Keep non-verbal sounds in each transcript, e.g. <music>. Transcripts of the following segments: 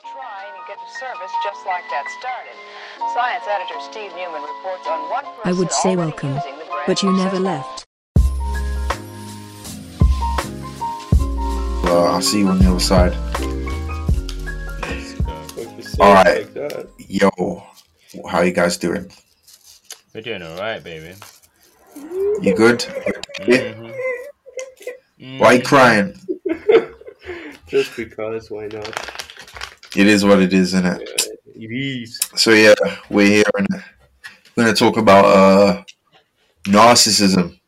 try and you get the service just like that started. Science editor Steve Newman reports on one I would say welcome, using the brand but you never left. Uh, I'll see you on the other side. If you say All it right. like. Yo, how you guys doing? We're doing alright, baby. You good? Yeah. Mm-hmm. Why you crying? <laughs> Just because, why not? It is what it is, isn't it? It is. So yeah, we're here and we're gonna talk about uh narcissism,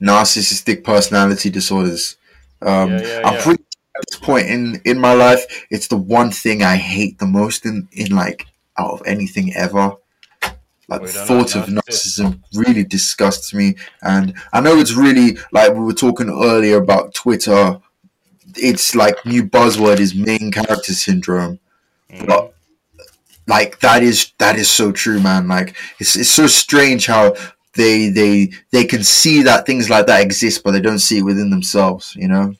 narcissistic personality disorders. Um, Yeah, yeah, I'm yeah. pretty at this point in in my life, it's the one thing I hate the most in in like out of anything ever. Like the thought of narcissism really disgusts me, and I know it's really like we were talking earlier about Twitter. It's like new buzzword is main character syndrome. Mm-hmm. but like that is that is so true man. Like it's, it's so strange how they they they can see that things like that exist but they don't see it within themselves you know?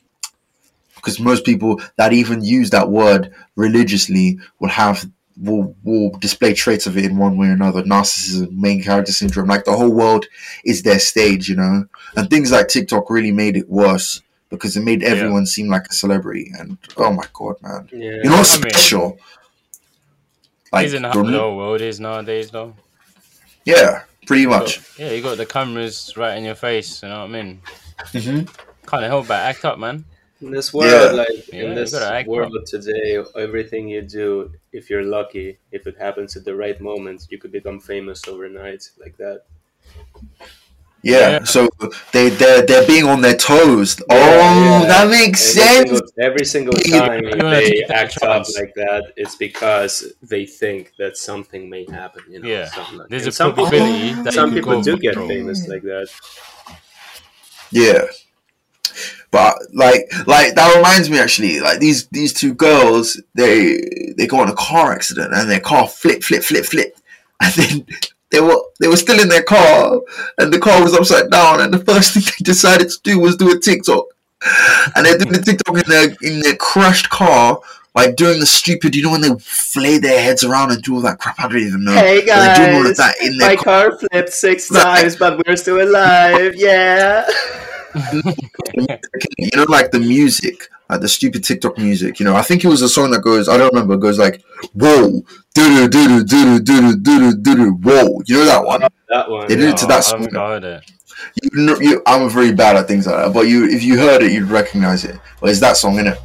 Because most people that even use that word religiously will have will, will display traits of it in one way or another. Narcissism main character syndrome like the whole world is their stage you know? And things like tiktok really made it worse because it made everyone seem like a celebrity and oh my god man Yeah. you're not I mean- special. like, Isn't how the- the whole world is nowadays, though? yeah, pretty You much. got- yeah, you got the cameras right in your face. You know what I mean? Mm-hmm. Can't help but act up, man. In this world, Yeah. like Yeah, in this gotta act world today, everything you do, if you're lucky, if it happens at the right moment, you could become famous overnight, like that. Yeah. Yeah. So they they're they're being on their toes. oh, yeah. that makes Every sense. single, every single time they act up like that, it's because they think that something may happen. You know, Yeah. like There's a some people, <gasps> that some people do get viral. famous like that. Yeah. But like like that reminds me actually like these these two girls they they got in a car accident and their car flip flip flip flip <laughs> and then they were they were still in their car and the car was upside down and the first <laughs> thing they decided to do was do a TikTok and they're doing the TikTok in their in their crushed car like doing the stupid you know when they flay their heads around and do all that crap I don't even know Hey But they're doing all of guys, that in their my car car flipped six <laughs> times, but we're still alive. Yeah. <laughs> you know, like the music, like the stupid TikTok music. You know, I think it was a song that goes, I don't remember, goes like, whoa, do do do do do do do do do whoa. You know that one? That one. They did it to that song. haven't heard it. You, know, you, I'm very bad at things like that, but you, if you heard it, you'd recognize it. But it's that song, innit?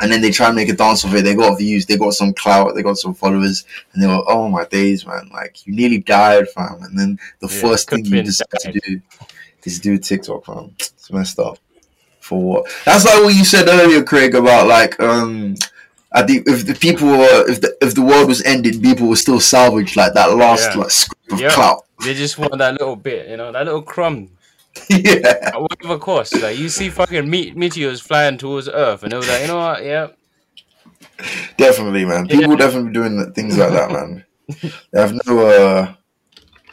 And then they try and make a dance of it. They got views, they got some clout, they got some followers, and they were, oh my days, man! Like you nearly died, fam. And then the Yeah, first thing you decide to do is do TikTok, fam. It's messed up. For what? That's like what you said earlier, Craig, about like um. At the, if the people were if the if the world was ending, people would still salvage like that last Yeah. like scrap of Yeah. clout. <laughs> They just want that little bit, you know, that little crumb. yeah, At whatever cost. Like you see fucking meet meteors flying towards Earth, and they were like, you know what? Yeah, Definitely, man. People Yeah. definitely be doing things like that, man. <laughs> They have no. uh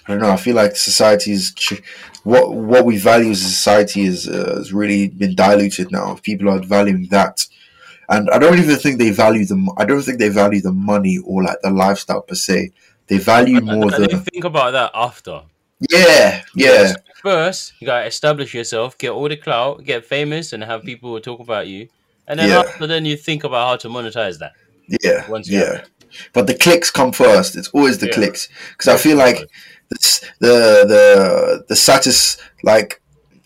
I don't know. I feel like society is ch- what what we value as a society is uh, has really been diluted now. People are valuing that, and I don't even think they value the. I don't think they value the money or like the lifestyle per se. They value more And the. think about that after. Yeah, yeah, First, you gotta establish yourself, get all the clout, get famous, and have people talk about you. And then Yeah. after then, you think about how to monetize that. yeah, Once have yeah. But the clicks come first. It's always the Yeah. clicks because I feel like this the the the satis like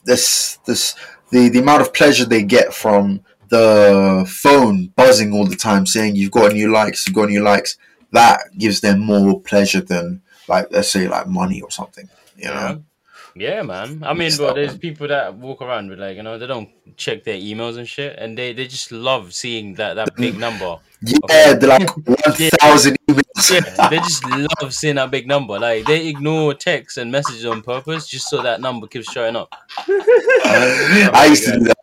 this this the the amount of pleasure they get from the phone buzzing all the time saying you've got new likes you've got new likes that gives them more pleasure than like let's say like money or something you know Yeah. Yeah, man. I mean, up, there's people that walk around with like, you know, they don't check their emails and shit, and they, they just love seeing that that big <laughs> number. yeah they're like <laughs> 1000 emails Yeah, they just love seeing that big number. Like they ignore texts and messages on purpose just so that number keeps showing up. <laughs> I used to do that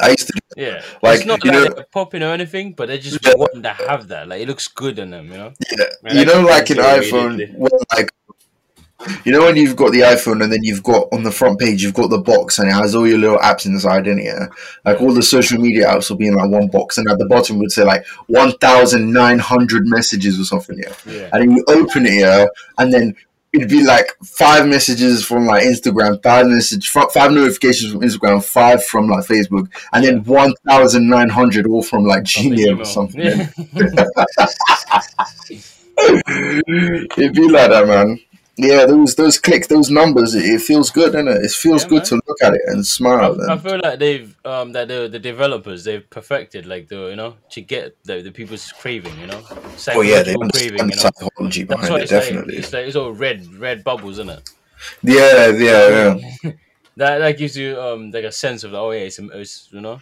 I used to do Yeah, Like, it's not you like know- popping or anything, but they just Yeah. want to have that. Like it looks good on them, you know. Yeah, you like know, like cancel iPhone, when like You know when you've got the iPhone and then you've got on the front page you've got the box and it has all your little apps inside in it. Like all the social media apps will be in like one box and at the bottom would say like one thousand nine hundred messages or something. Yeah. Yeah. And then you open it yeah, and then it'd be like five messages from like Instagram, five message, five notifications from Instagram, five from like Facebook, and then one thousand nine hundred all from like Gmail or something. Yeah. <laughs> <laughs> It'd be like that, man. Yeah, those those clicks, those numbers, it, it feels good, doesn't it? It feels Yeah, good man. to look at it and smile. I, I feel like they've um that the the developers they've perfected like the you know to get the, the people's craving you know oh yeah, they understand craving the you know that's behind it, it's like, it's like it's all red red bubbles isn't it yeah, yeah, yeah, <laughs> that that gives you um like a sense of oh yeah it's, it's you know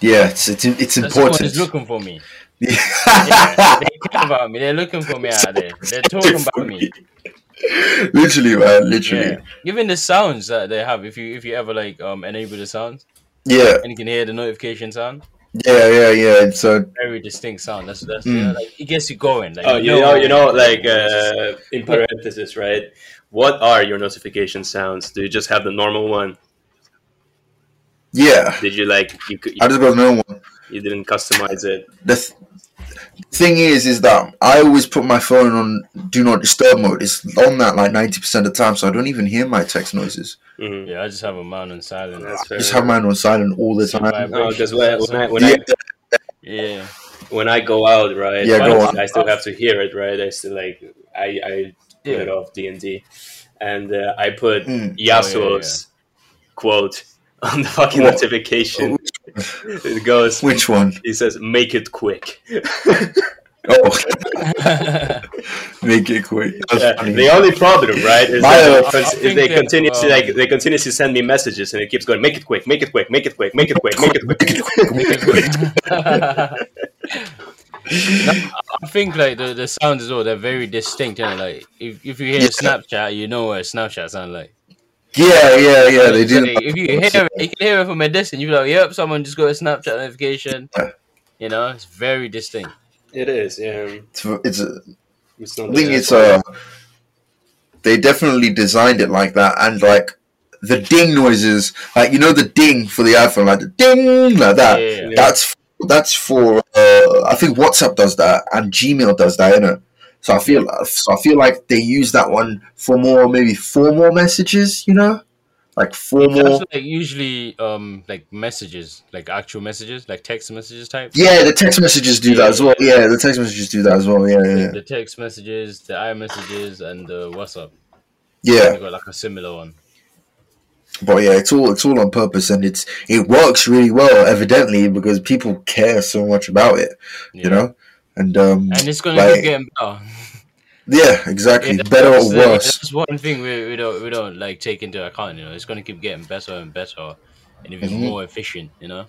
yeah. It's it's, it's that someone important. is looking for me <laughs> yeah, they care about me they're looking for me out there they're talking about me <laughs> literally, man, literally. yeah even the sounds that they have if you if you ever like um enable the sounds Yeah, and you can hear the notification sound yeah, yeah, yeah. It's uh, very distinct sound that's that's Mm. you know, like it gets you going like Oh, you know, you know, like uh, in parenthesis, right? What are your notification sounds? Do you just have the normal one? yeah. Did you like you could, I just got no one. you didn't customize it? the th- thing is is that I always put my phone on do not disturb mode. It's on that like ninety percent of the time, so I don't even hear my text noises. hmm Yeah, I just have a mine on silent. That's I just have mine on silent all the time. No, because when, when I when Yeah, I Yeah, when I go out, right? Yeah, go on. I still have to hear it, right? I still like I I put it off D and D, and uh, I put Mm. Yasuo's quote on the fucking What? notification. It goes. Which one? He says, "Make it quick." <laughs> Oh, <laughs> make it quick. Yeah, the only problem, right, is that uh, they- I think they that, continuously um, like they continuously send me messages, and it keeps going. Make it quick, make it quick, make it quick, make it quick, make it quick, make it quick, make it quick. <laughs> I think like the, the sounds as well, they're very distinct. And like if, if you hear Yeah. Snapchat, you know what a Snapchat sounds like. Yeah, yeah, yeah. They do. if you hear <laughs> it, you can hear it from a distance. You be like, "Yep, someone just got a Snapchat notification." You know, it's very distinct. It is, yeah. It's, it's a, It's I think the- it's uh they definitely designed it like that and like the ding noises like you know the ding for the iPhone like the ding like that Yeah. that's that's for uh, I think WhatsApp does that and Gmail does that you know so I feel so I feel like they use that one for more maybe formal messages you know like formal like usually um like messages, like actual messages, like text messages type. yeah the text messages do that as well yeah the text messages do that as well yeah yeah The text messages, the iMessages, and the WhatsApp. yeah got like a similar one. But yeah, it's all it's all on purpose, and it's it works really well, evidently, because people care so much about it, Yeah. you know. And um, And it's gonna Like- keep getting better. yeah, exactly, Yeah, better or worse. That's one thing we, we don't we don't like take into account. You know, it's gonna keep getting better and better, and even Mhm. more efficient. You know,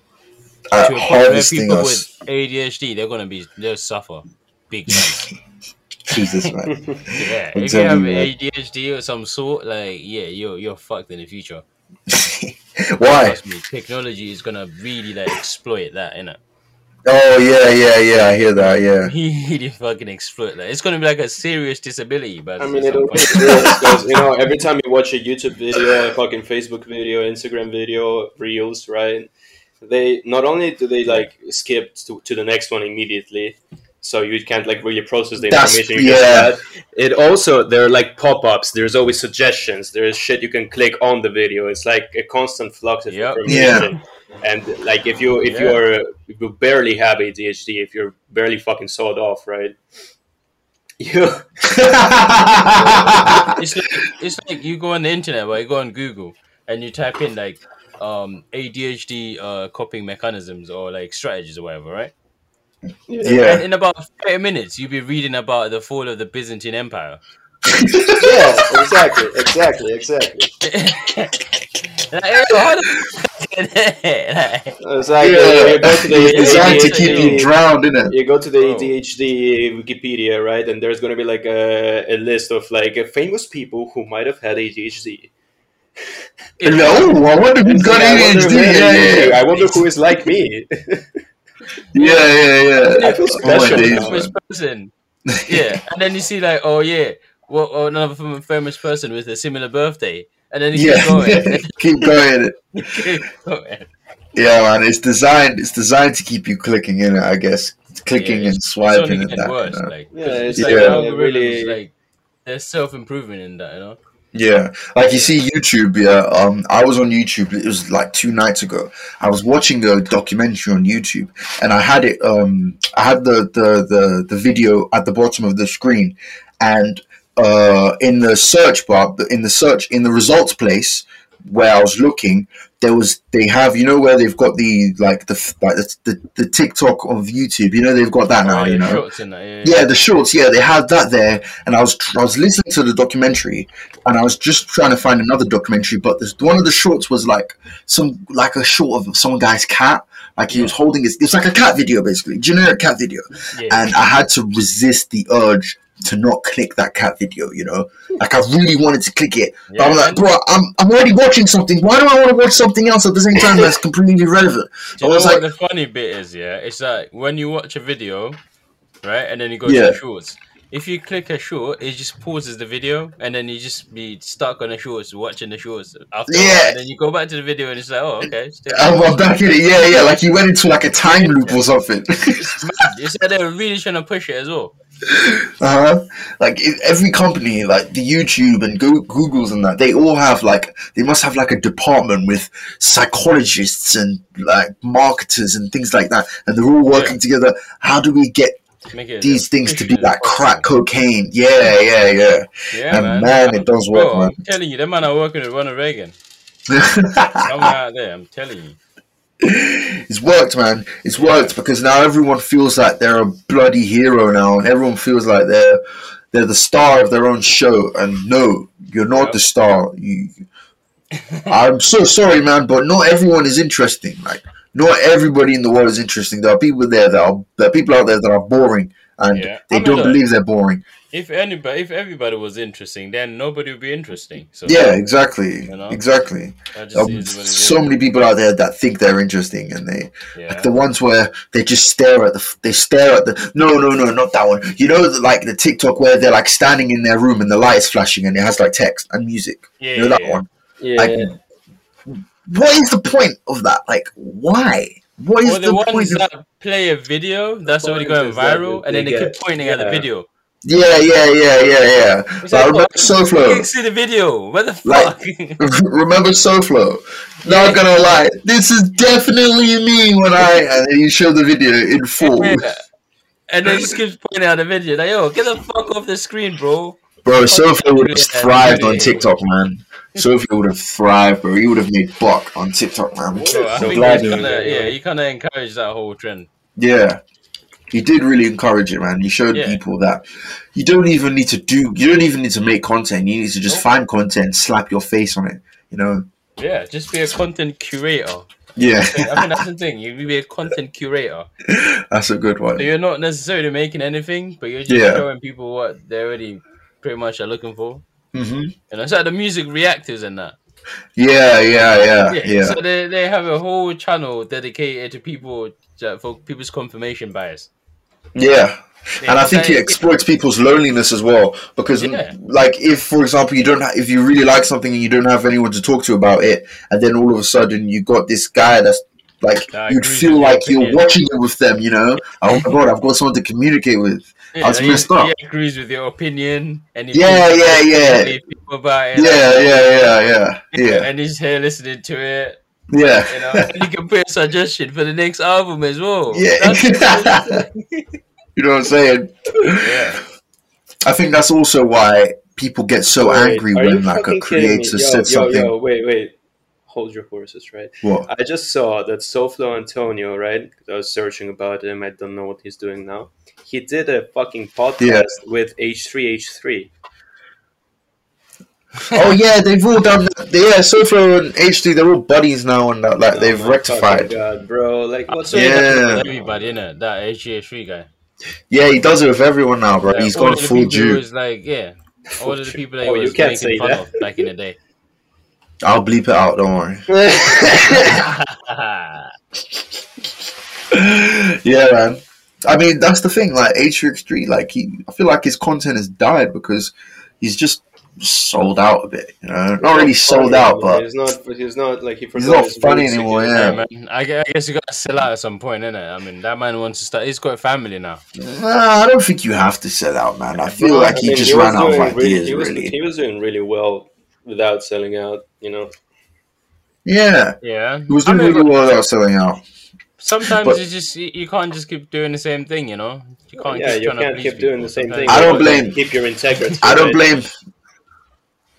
to a point where people us, with ADHD they're gonna be they'll suffer big time. <laughs> Jesus man. <laughs> yeah, I'm if you have you. ADHD or some sort, like yeah, you're you're fucked in the future. <laughs> Why? Trust me, technology is gonna really like exploit that, innit? Oh yeah, yeah, yeah. I hear that. Yeah, Really fucking exploit that. It's gonna be like a serious disability, but I mean, it'll because you know <laughs> every time you watch a YouTube video, a fucking Facebook video, Instagram video, reels, right? They not only do they like skip to, to the next one immediately, so you can't like really process the That's- information. You yeah. get. It also there are like pop ups. There's always suggestions. There's shit you can click on the video. It's like a constant flux of Yep. information. And like if you if Yeah. you're if you barely have ADHD, if you're barely fucking sawed off, right? You <laughs> it's like it's like you go on the internet, right? You go on Google and you type in like um ADHD uh coping mechanisms or like strategies or whatever, right? And yeah. in about thirty minutes, you'll be reading about the fall of the Byzantine Empire. <laughs> yeah, exactly, exactly, exactly. <laughs> like, yo, how the fuck? Like, It's like Yeah. you go to the It's designed to keep you ADHD, drowned in it. you go to the oh. Bro. ADHD Wikipedia, right? And there's gonna be like a, a list of like famous people who might have had ADHD. And, oh, I wonder who's got I wonder ADHD. Yeah, yeah, I wonder who is like me. yeah, yeah, yeah. <laughs> I feel Oh special days, famous person. Yeah, and then you see like, oh yeah, what another famous person with a similar birthday, and then you Yeah, <laughs> keep going. keep going. keep going. Yeah, man. It's designed. It's designed to keep you clicking in it. I guess clicking Yeah, and swiping only and getting that. you worse. know? Like, Yeah, 'cause it's like like, the uh, really- like there's self improvement in that, you know. Yeah, like you see YouTube. Yeah, um, I was on YouTube. It was like two nights ago. I was watching a documentary on YouTube, and I had it. Um, I had the the the, the video at the bottom of the screen, and uh, in the search bar, in the search in the results place where I was looking, there was they have you know where they've got the like the like the the, the TikTok of YouTube. You know they've got that now. Oh, you know. in yeah, Yeah, the shorts. Yeah, they had that there, and I was I was listening to the documentary, and I was just trying to find another documentary, but this one of the shorts was like some like a short of some guy's cat, like he was holding his. It was like a cat video, basically, generic cat video, yeah. and I had to resist the urge to not click that cat video. You know, hmm. like I really wanted to click it, but I'm like, bro, I'm I'm already watching something. Why do I want to watch something else at the same time that's <laughs> completely irrelevant? Do I you know was what like, the funny bit is? Yeah, it's like when you watch a video, right, and then you go Yeah. to the shorts. If you click a short, it just pauses the video, and then you just be stuck on the shorts, watching the shorts. After Yeah. and then you go back to the video, and it's like, oh, okay. I'm, I'm back in it. Yeah, yeah, like you went into like a time loop or something. it's mad. It's like they're really trying to push it as well. <laughs> Uh-huh. Like every company, like the YouTube and Go- Google's and that, they all have like they must have like a department with psychologists and like marketers and things like that, and they're all working together. How do we get these things to be like crack cocaine? Yeah, yeah, yeah. Yeah, and man. man, it does work, Bro, man. I'm telling you, them man are working with Ronald Reagan. <laughs> Somewhere out there, I'm telling you. <laughs> it's worked, man. It's worked because now everyone feels like they're a bloody hero now, and everyone feels like they're they're the star of their own show. And no, you're not Yep. the star. You, I'm so sorry, man, but not everyone is interesting. Like, not everybody in the world is interesting. There are people there that are there are people out there that are boring, and Yeah. they I mean, don't look, believe they're boring. If anybody, if everybody was interesting, then nobody would be interesting. So Yeah, exactly, You know? exactly. Um, is what it so many people out there that think they're interesting, and they Yeah. Like the ones where they just stare at the, they stare at the. No, no, no, not that one. You know, the, like the TikTok where they're like standing in their room and the light is flashing and it has like text and music. yeah, You know yeah, that yeah. one. Yeah, Like, what is the point of that? Like, why? What is Or the, the ones point? Of, that play a video that's already going viral, and then they get- keep pointing at the video. yeah, yeah, yeah, yeah, yeah. It's But I like, remember oh, SoFlo. You see the video. What the Like- fuck? <laughs> remember SoFlo? Yeah. Not gonna lie, this is definitely me when I <laughs> and you show the video in full. Yeah. And then just keeps pointing at the video. Like, yo, get the fuck off the screen, bro. Bro, Sophia would have thrived on. TikTok, man. Sophia would have thrived, bro. He would have made buck on TikTok, man. I So think glad you- kinda, yeah, he kind of encouraged that whole trend. Yeah. You did really encourage it, man. You showed Yeah. people that you don't even need to do, you don't even need to make content. You need to just find content, slap your face on it, you know? Yeah, just be a content curator. Yeah, I think that's the thing. You be a content curator. <laughs> that's a good one. So you're not necessarily making anything, but you're just Yeah. showing people what they already pretty much are looking for. Hmm And it's like the music reactors and that. Yeah, yeah, yeah, <laughs> Yeah. yeah. So they, they have a whole channel dedicated to people for people's confirmation bias. Yeah. And I think it exploits people's loneliness as well because, Yeah. like, if for example you don't, ha- if you really like something and you don't have anyone to talk to about it, and then all of a sudden you got this guy that's like That you'd feel like you're watching it with them, you know? Oh my god, I've got someone to communicate with. Yeah, That's he- messed up. He agrees with your opinion, and he Yeah, thinks yeah, yeah. people about it. Yeah, yeah, yeah, yeah, <laughs> yeah, And he's here listening to it. yeah. You know, and you can put a suggestion for the next album as well. Yeah. <laughs> You know what I'm saying? yeah. I think that's also why people get so Wait, angry when like a fucking kidding me? creator Yo, said yo, something. Yo, wait, wait. Hold your horses, right? What? I just saw that Soflo Antonio, right? 'Cause I was searching about him. I don't know what he's doing now. He did a fucking podcast Yeah. with H3H3. <laughs> Oh yeah, they've all done that. Yeah, Soflo and HD, they're all buddies now, and that, like oh they've Oh my rectified. fucking God, bro. Like, I'm what's saying Yeah. that with everybody, innit? That HGH3 guy. Yeah, he does it with everyone now, bro. Yeah, He's all gone of the full people Jew. was like, yeah, all of the people that Oh, he you was can't making say fun that. of back in the day. I'll bleep it out. Don't worry. <laughs> <laughs> yeah, man. I mean, that's the thing. Like H3, like he, I feel like his content has died because he's just sold out a bit. You know, not really sold out, anymore. but he's not. He's not like he. he's not funny anymore. Yeah. Yeah, man. I, gu- I guess you gotta sell out at some point, innit? I mean, that man wants to start. He's got a family now. Nah, I don't think you have to sell out, man. I feel like I he mean, just was ran out of doing really- ideas, he was, really. He was doing really well without selling out. You know. Yeah, Yeah, he was I doing mean, really well without selling out. Sometimes but- it's just you, you can't just keep doing the same thing, you know. You can't. yeah, keep you can't keep doing the same Sometimes- thing. I don't blame- Keep your integrity. I don't blame.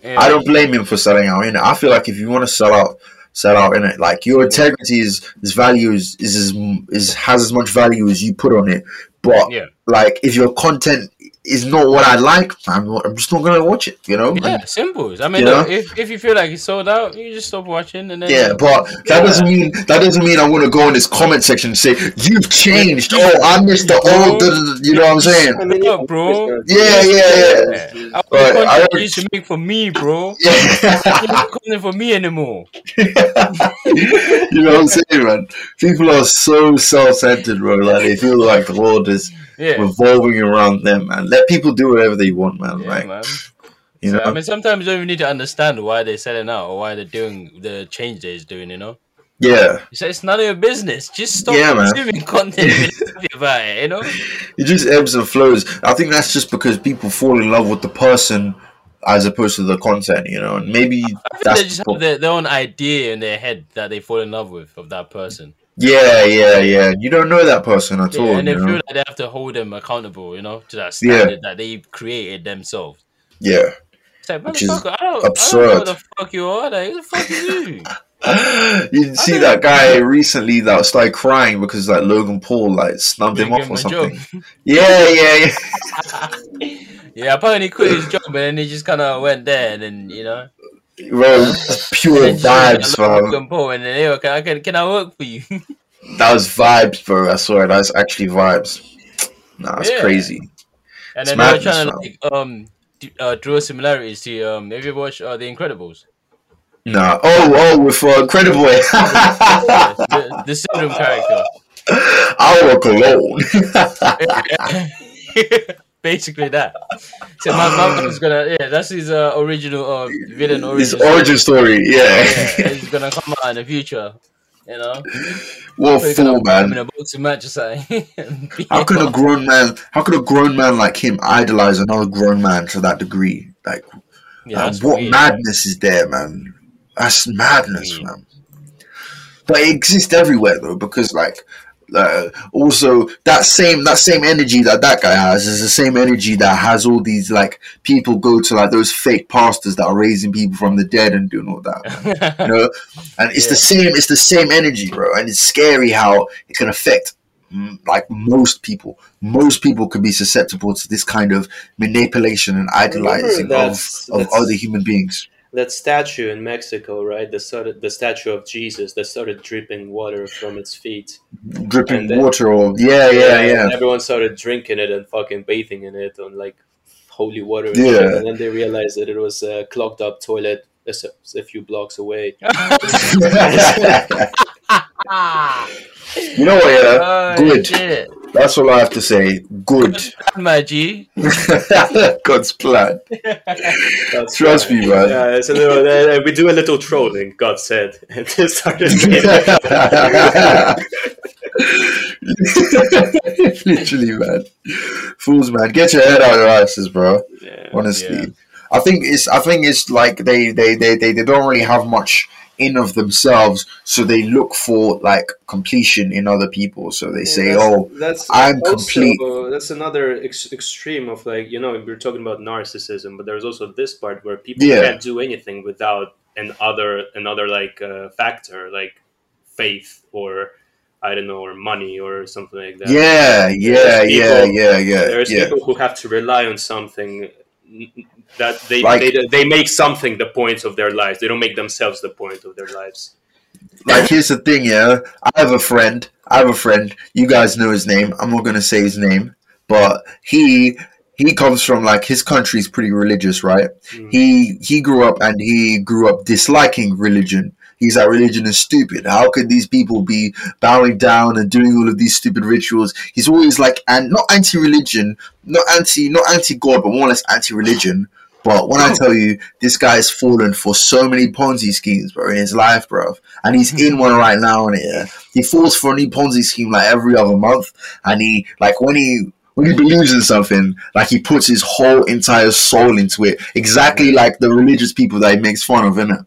Yeah. I don't blame him for selling out. In it. I feel like if you want to sell out, sell out in it. Like your integrity is is value is is, is is has as much value as you put on it. But Yeah. like if your content is not what I like, I'm, not- I'm just not gonna watch it. You know. Yeah, simple. I mean, You know? if if you feel like it's sold out, you just stop watching and then Yeah, but that doesn't mean that doesn't mean I want to go in this comment section and say you've changed. Oh, I missed the old. da- da- da," You know what I'm saying? I mean, Yeah, yeah, bro. Yeah, yeah, yeah. I want But I you don't- used to make for me, bro. <laughs> Yeah. You don't content for me anymore. You know what I'm saying, man? People are so self-centered, bro. Like they feel like the world is Yeah, revolving around them, man. Let people do whatever they want, man. yeah, Like man. you So, know, I mean, sometimes you don't even need to understand why they're selling out or why they're doing the change they're doing. You know, yeah. say it's none of your business. Just stop Yeah, man. consuming content you're <laughs> happy about it. You know. It just ebbs and flows. I think that's just because people fall in love with the person as opposed to the content, you know. And maybe I think that's they just have their, their own idea in their head that they fall in love with of that person. yeah, yeah, yeah. You don't know that person at Yeah, all. and they you feel know? like they have to hold them accountable, you know, to that Yeah. standard that they created themselves. Yeah. It's like, Which is I don't, I don't know absurd. what the fuck you are. Like, who the fuck are you? <laughs> you didn't see that guy recently that started crying because like Logan Paul like snubbed him off him or something. <laughs> Yeah, yeah, yeah. <laughs> yeah, apparently he quit his job and then he just kind of went there and then, you know. Well, pure vibes, went, "I love fam. Logan Paul," and then, hey, can I, can, can I work for you? <laughs> That was vibes, bro. I swear, that's actually vibes. Nah, it's Yeah. crazy. And It's then they were trying to like, um, uh, draw similarities to, um, have you ever watched uh, The Incredibles? Nah. Oh, oh, with uh, Incredible. Yeah, <laughs> the, the syndrome character. I work alone. Basically that. So my mom was gonna yeah, that's his uh, original uh, villain origin. His story. origin story, Yeah, yeah. <laughs> he's gonna come out in the future. You know, what a fool, him in a boxing match or something. <laughs> How could a grown man? How could a grown man like him idolize another grown man to that degree? Like, Yeah, what weird. madness is there, man? That's madness, Weird. man. But it exists everywhere though, because like, uh, also that same that same energy that that guy has is the same energy that has all these like people go to like those fake pastors that are raising people from the dead and doing all that. <laughs> you know and it's the same it's the same energy bro and it's scary how it can affect mm, like most people most people can be susceptible to this kind of manipulation and idolizing of, of that's- other human beings that statue in Mexico, right? The started the statue of Jesus that started dripping water from its feet. dripping then- water or yeah yeah and yeah Everyone started drinking it and fucking bathing in it on like holy water. And, Yeah. shit. and then they realized that it was a clogged up toilet a few blocks away. <laughs> <laughs> you know what yeah Oh, good shit. That's all i have to say good <laughs> My G. <laughs> god's plan Trust right. me, man. Yeah, it's a little, uh, we do a little trolling. God said, <laughs> and they started. literally man fools man get your head out of your asses bro yeah. honestly. Yeah. I think it's I think it's like they, they, they, they, they don't really have much in of themselves, so they look for like completion in other people. So they say, that's, "Oh, that's I'm also- complete." That's another ex- extreme of like you know we are talking about narcissism, but there's also this part where people Yeah. can't do anything without an other another like uh, factor like faith or I don't know or money or something like that. yeah, yeah, There's yeah, yeah, yeah, There's yeah." people who have to rely on something that they, Like- they they make something the point of their lives. They don't make themselves the point of their lives. Like, here's the thing, yeah. I have a friend. I have a friend. You guys know his name. I'm not gonna say his name, but he he comes from like his country's pretty religious, right? Mm. He he grew up and he grew up disliking religion. He's like religion is stupid. How could these people be bowing down and doing all of these stupid rituals? He's always like and not anti-religion, not anti not anti-God, but more or less anti-religion. But when I oh. tell you, this guy's fallen for so many Ponzi schemes, bro, in his life, bro, and he's in one right now, and yeah, he falls for a new Ponzi scheme like every other month, and he like when he when he believes in something, like he puts his whole entire soul into it, exactly like the religious people that he makes fun of, innit?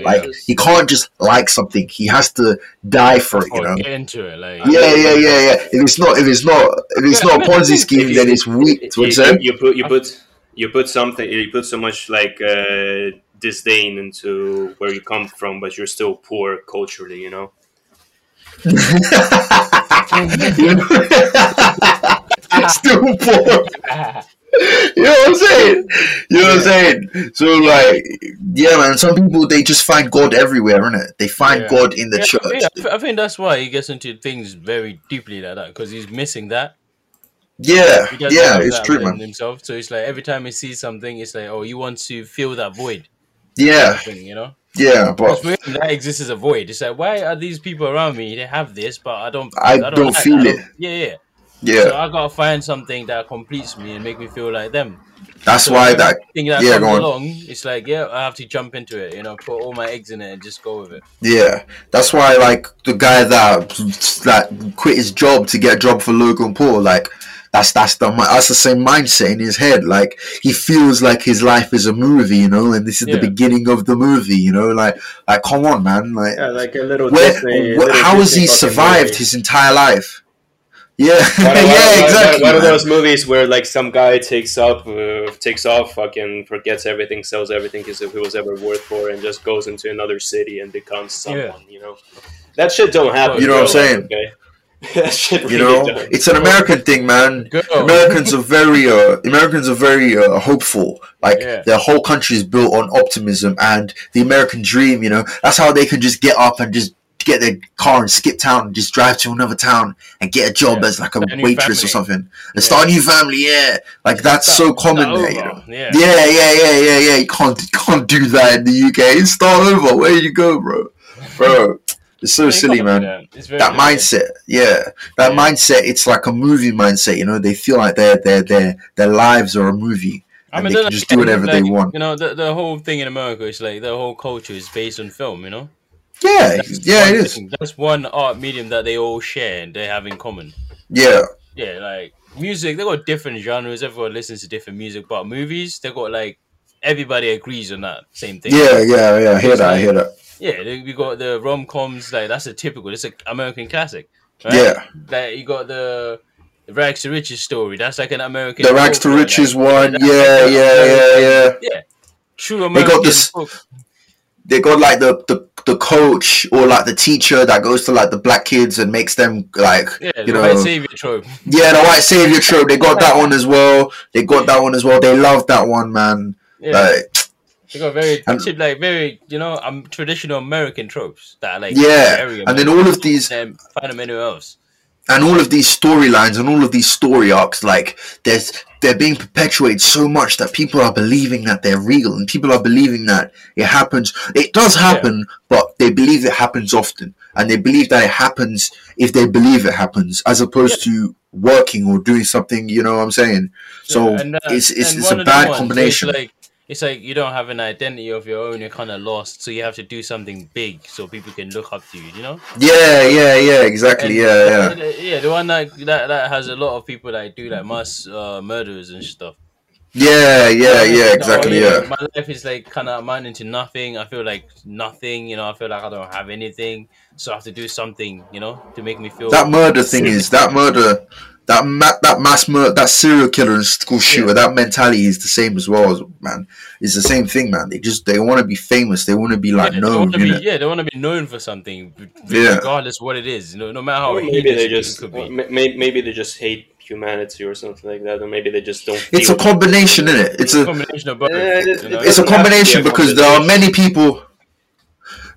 Like he can't just like something; he has to die for it, you know. get into it, like Yeah, yeah, yeah, yeah. If it's not, if it's not, if it's not a Ponzi scheme, then it's weak. What you you, you put you put you put something you put so much like uh, disdain into where you come from, but you're still poor culturally. You know. You <laughs> know? Still poor. You know what I'm saying? You know what I'm saying? So like, yeah, man. Some people they just find God everywhere, innit? They find Yeah. God in the Yeah, church. yeah, I thi- I think that's why he gets into things very deeply like that because he's missing that. Yeah, yeah, it's true, man. Himself, so it's like every time he sees something, it's like, oh, you want to fill that void, Yeah, thing, you know? yeah, but Because him, that exists as a void. It's like, why are these people around me? They have this, but I don't. I don't like feel I it. don't- Yeah, yeah. So I gotta find something that completes me and make me feel like them. that's So why that. thing that yeah, comes along, it's like, yeah, I have to jump into it. You know, put all my eggs in it and just go with it. Yeah, that's why like the guy that that quit his job to get a job for Logan Paul, like that's that's the that's the same mindset in his head. Like he feels like his life is a movie, you know, and this is Yeah. the beginning of the movie, you know. Like like come on, man, like Yeah, like a little where, Disney. wh- little how has he survived movie. his entire life? Yeah, <laughs> One, one- yeah, one- exactly. One of those movies where like some guy takes up, uh, takes off, fucking forgets everything, sells everything as if it was ever worth for, and just goes into another city and becomes someone. You know, that shit don't happen. You know what I'm saying? Okay, <laughs> that shit You know, don't. it's an American thing, man. Go. Americans are very uh, Americans are very uh, hopeful. Like Yeah. their whole country is built on optimism and the American dream. You know, that's how they can just get up and just get their car and skip town and just drive to another town and get a job Yeah. as like a Start a new waitress or something and Yeah. start a new family. Yeah, like that's so common start there. You know. Yeah. Yeah, yeah, yeah, yeah, yeah. You can't you can't do that in the UK. Start over. Where you go, bro? Bro, it's so silly, man that. It's very that difficult. mindset yeah that Yeah. mindset it's like a movie mindset you know they feel like their their their their lives are a movie I mean, they can just do whatever they want You know, the, the whole thing in America is like the whole culture is based on film. You know, yeah That's yeah it is thing- That's one art medium that they all share and they have in common. yeah Yeah, like music, they got different genres. Everyone listens to different music, but movies, they got like everybody agrees on that same thing. yeah yeah yeah I hear that I hear that yeah. We got the rom coms, like that's a typical. It's an American classic. Right? yeah Like you got the. Rags to Riches story. That's like an American. the rags to riches like, one that's yeah like yeah an yeah yeah True American. They got this- folk. they got like the, the the coach or like the teacher that goes to like the black kids and makes them like Yeah, you the know white savior trope. yeah the white savior trope they got that one as well they got that one as well they love that one man Yeah, like they got very and- like very you know um, traditional American tropes that are like Yeah, and then all of these and find them anywhere else. and all of these storylines and all of these story arcs like there's they're being perpetuated so much that people are believing that they're real and people are believing that it happens. It does happen but they believe it happens often. And they believe that it happens if they believe it happens as opposed to working or doing something you know what i'm saying? So Yeah, and, uh, it's it's, it's a bad combination. like it's like you don't have an identity of your own. You're kind of lost, so you have to do something big so people can look up to you. You know? yeah yeah yeah exactly And- yeah yeah yeah. The one that, that that has a lot of people that do like mass uh, murders and stuff. Yeah yeah yeah exactly oh, yeah My life is like kind of amounting to nothing. I feel like nothing. You know, I feel like I don't have anything, so I have to do something. You know, to make me feel that murder thing is that murder that ma- that mass murder that serial killer and school shooter Yeah. that mentality is the same as well man it's the same thing man they just they want to be famous they want to be like yeah, they known want to be, yeah, they want to be known for something, b- Yeah. regardless what it is. You know, no matter how Or maybe they just could be. maybe, maybe they just hate humanity or something like that, or maybe they just don't. it's a feel- combination in it it's a combination of both. Yeah, it- you know? it's a doesn't have to be a combination because there are many people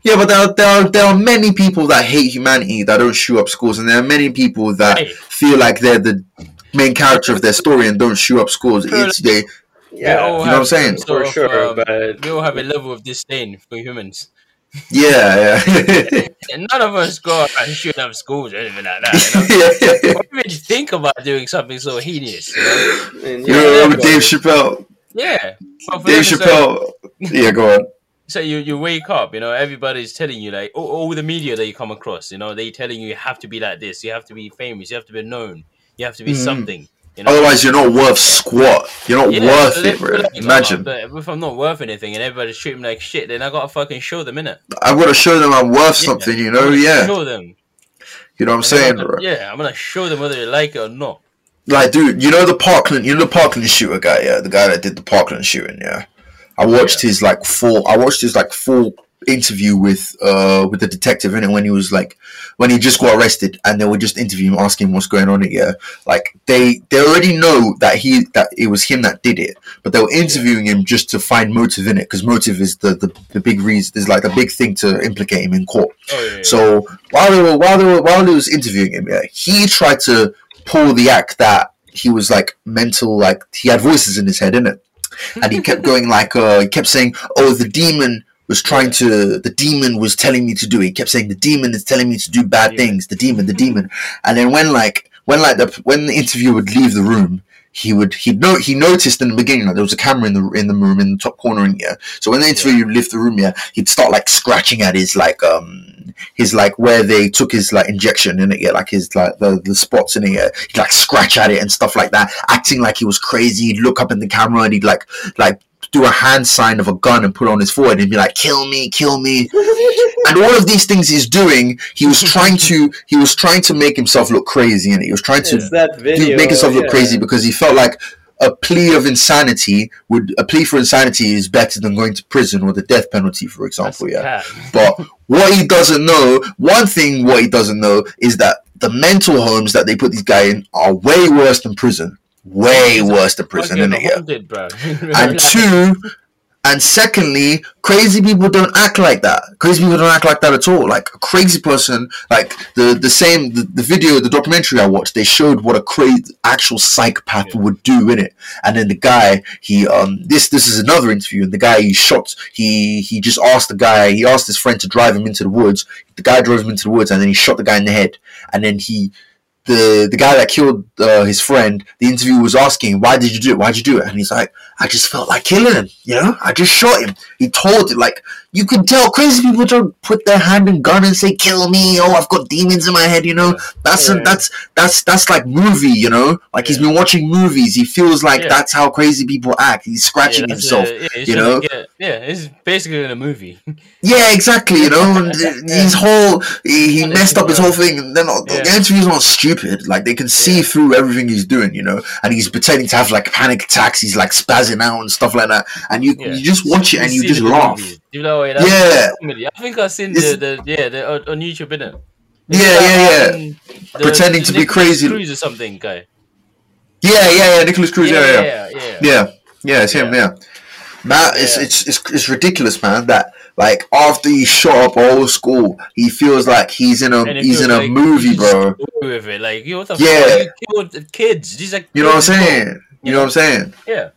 yeah but there are, there are there are many people that hate humanity that don't shoot up schools and there are many people that Hey. feel like they're the main character of their story and don't shoot up schools Sure. it's they Yeah, you know what I'm saying? some sort for of, sure, um, but we all have a level of disdain for humans. Yeah yeah none of us go out and shoot up schools or anything like that. You know? <laughs> yeah What even think about doing something so heinous? You know? and You yeah, remember Dave Chappelle? Yeah. Dave them, it's like- Chappelle. Yeah, go on. so you, you wake up, you know, everybody's telling you like all, all the media that you come across, you know, they telling you you have to be like this, you have to be famous, you have to be known, you have to be Mhm. something. You know? Otherwise, you're not worth squat. You're not Yeah, worth it, bro. like, Imagine. but if I'm not worth anything and everybody's treating me like shit, then I gotta fucking show them innit? I gotta show them I'm worth Yeah. something. You know? Yeah. Show them. You know what I'm And saying, gonna- bro? Yeah, I'm gonna show them whether they like it or not. Like, dude, you know the Parkland, you know the Parkland shooter guy, yeah, the guy that did the Parkland shooting, yeah. I watched his like full. I watched his like full interview with uh with the detective and when he was like when he just got arrested and they were just interviewing him asking what's going on yeah like they they already know that he that it was him that did it but they were interviewing him just to find motive in it because motive is the, the the big reason is like the big thing to implicate him in court Oh yeah. yeah. so while they were while they were while they was interviewing him, yeah, he tried to pull the act that he was like mental, like he had voices in his head, in it And he kept <laughs> going like uh he kept saying, Oh, the demon was trying to the demon was telling me to do it. He kept saying the demon is telling me to do bad Yeah. things, the demon, the demon. And then when like when like the when the interviewer would leave the room, he would he know he noticed in the beginning like there was a camera in the in the room in the top corner in here. So when the interviewer would leave the room, yeah, he'd start like scratching at his like um his like where they took his like injection in it, yeah, like his like the, the spots in it, yeah. He'd like scratch at it and stuff like that, acting like he was crazy. He'd look up in the camera and he'd like like do a hand sign of a gun and put it on his forehead and be like, "Kill me, kill me." <laughs> and all of these things he's doing, he was trying to he was trying to make himself look crazy, and he was trying to that do, make himself look yeah. crazy because he felt like a plea of insanity would a plea for insanity is better than going to prison or the death penalty, for example. Yeah. But what he doesn't know, one thing what he doesn't know is that the mental homes that they put these guys in are way worse than prison. Way worse than prison, Fucking innit? Yeah. bro. <laughs> And <laughs> two, and secondly, crazy people don't act like that. Crazy people don't act like that at all. Like a crazy person, like the the same the, the video, the documentary I watched, they showed what a crazy actual psychopath Yeah. would do in it. And then the guy, he um this this is another interview, and the guy he shot, he he just asked the guy, he asked his friend to drive him into the woods. The guy drove him into the woods, and then he shot the guy in the head. And then he the the guy that killed uh, his friend, the interviewer was asking, "Why did you do it? Why'd you do it?" And he's like, "I just felt like killing him. You know, I just shot him." He told it like you can tell crazy people don't put their hand in gun and say, "Kill me." Oh, I've got demons in my head. You know, that's Yeah. that's that's that's like movie. You know, like he's been watching movies. He feels like Yeah. that's how crazy people act. He's scratching that's himself. a- yeah, it's you know? like, yeah, yeah, it's basically in a movie. <laughs> Yeah, exactly. You know, <laughs> and th- his whole he, he messed up his whole thing. And then Yeah. the interview's not stupid. Like they can see Yeah. through everything he's doing. You know, and he's pretending to have like panic attacks. He's like spazzing out and stuff like that. And you Yeah. you just watch it and you see just laugh. movie. You know, yeah, that's Yeah. comedy. I think I've seen the, the yeah the on, on YouTube innit? Yeah, yeah, um, yeah. The, Pretending to be crazy. Cruz or something guy. Yeah, yeah, yeah. Nikolas Cruz. Yeah, yeah, yeah. yeah, yeah. Yeah, yeah, it's him. Yeah, man, it's, Yeah. it's it's it's ridiculous, man. That like after he shot up all school, he feels like he's in a he's in a like movie, bro. With it, like you, what the Yeah. fuck? You killed kids. These are You know what I'm saying? You know what I'm saying? Yeah.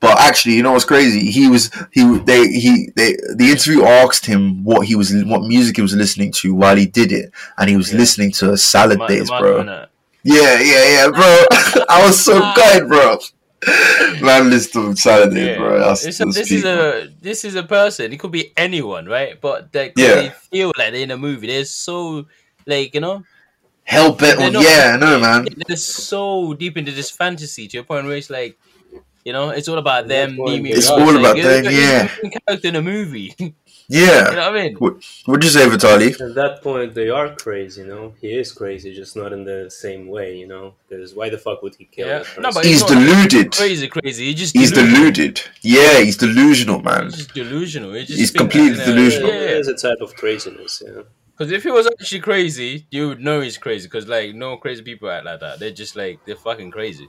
But actually, you know what's crazy? He was he they he they the interview asked him what he was what music he was listening to while he did it, and he was Yeah. listening to a Salad Ma- Days, bro. Yeah, yeah, yeah, bro. <laughs> I was so good, bro. Man, listen to Salad Days, Yeah. bro. That's, a- that's this is a this is a person. It could be anyone, right? But they, Yeah. they feel like they're in a movie. They're so like you know, hell bent on. not- Yeah, I know, man. they're so deep into this fantasy to a point where it's like, you know, it's all about them. point, needing It's all about it's them, like yeah. a different character in a movie. <laughs> Yeah, you Yeah. know what I mean? What'd you say, Vitali? At that point, they are crazy, you know. He is crazy, just not in the same way, you know. Because why the fuck would he kill? Yeah. No, but He's it's not deluded. Crazy, crazy. He's just He's delusional. deluded. Yeah, he's delusional, man. He's just delusional. He just He's completely you know, delusional. Yeah, Yeah, it is a type of craziness, yeah. Because if he was actually crazy, you would know he's crazy. Because like no crazy people act like that. They're just like they're fucking crazy.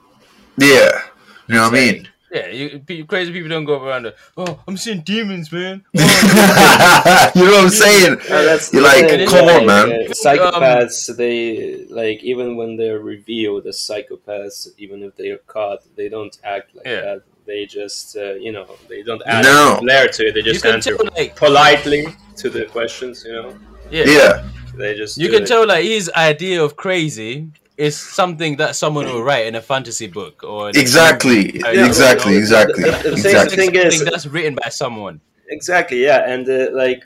Yeah. You know what I mean? Yeah, you, crazy people don't go around. The, oh, I'm seeing demons, man. <laughs> Oh, <laughs> you know what I'm saying? Yeah, that's You're like, thing, come on, like, man. uh, psychopaths, they like even when they're revealed as psychopaths, even if they are caught, they don't act like Yeah. that. They just, uh, you know, they don't add No. flair to it. They just can answer tell like politely to the questions. You know, yeah, Yeah. they just you can it. tell like his idea of crazy it's something that someone will write in a fantasy book or Exactly, movie. Yeah, exactly, you know? exactly, The- the thing- exactly. thing is- that's written by someone. Exactly, yeah, and uh, like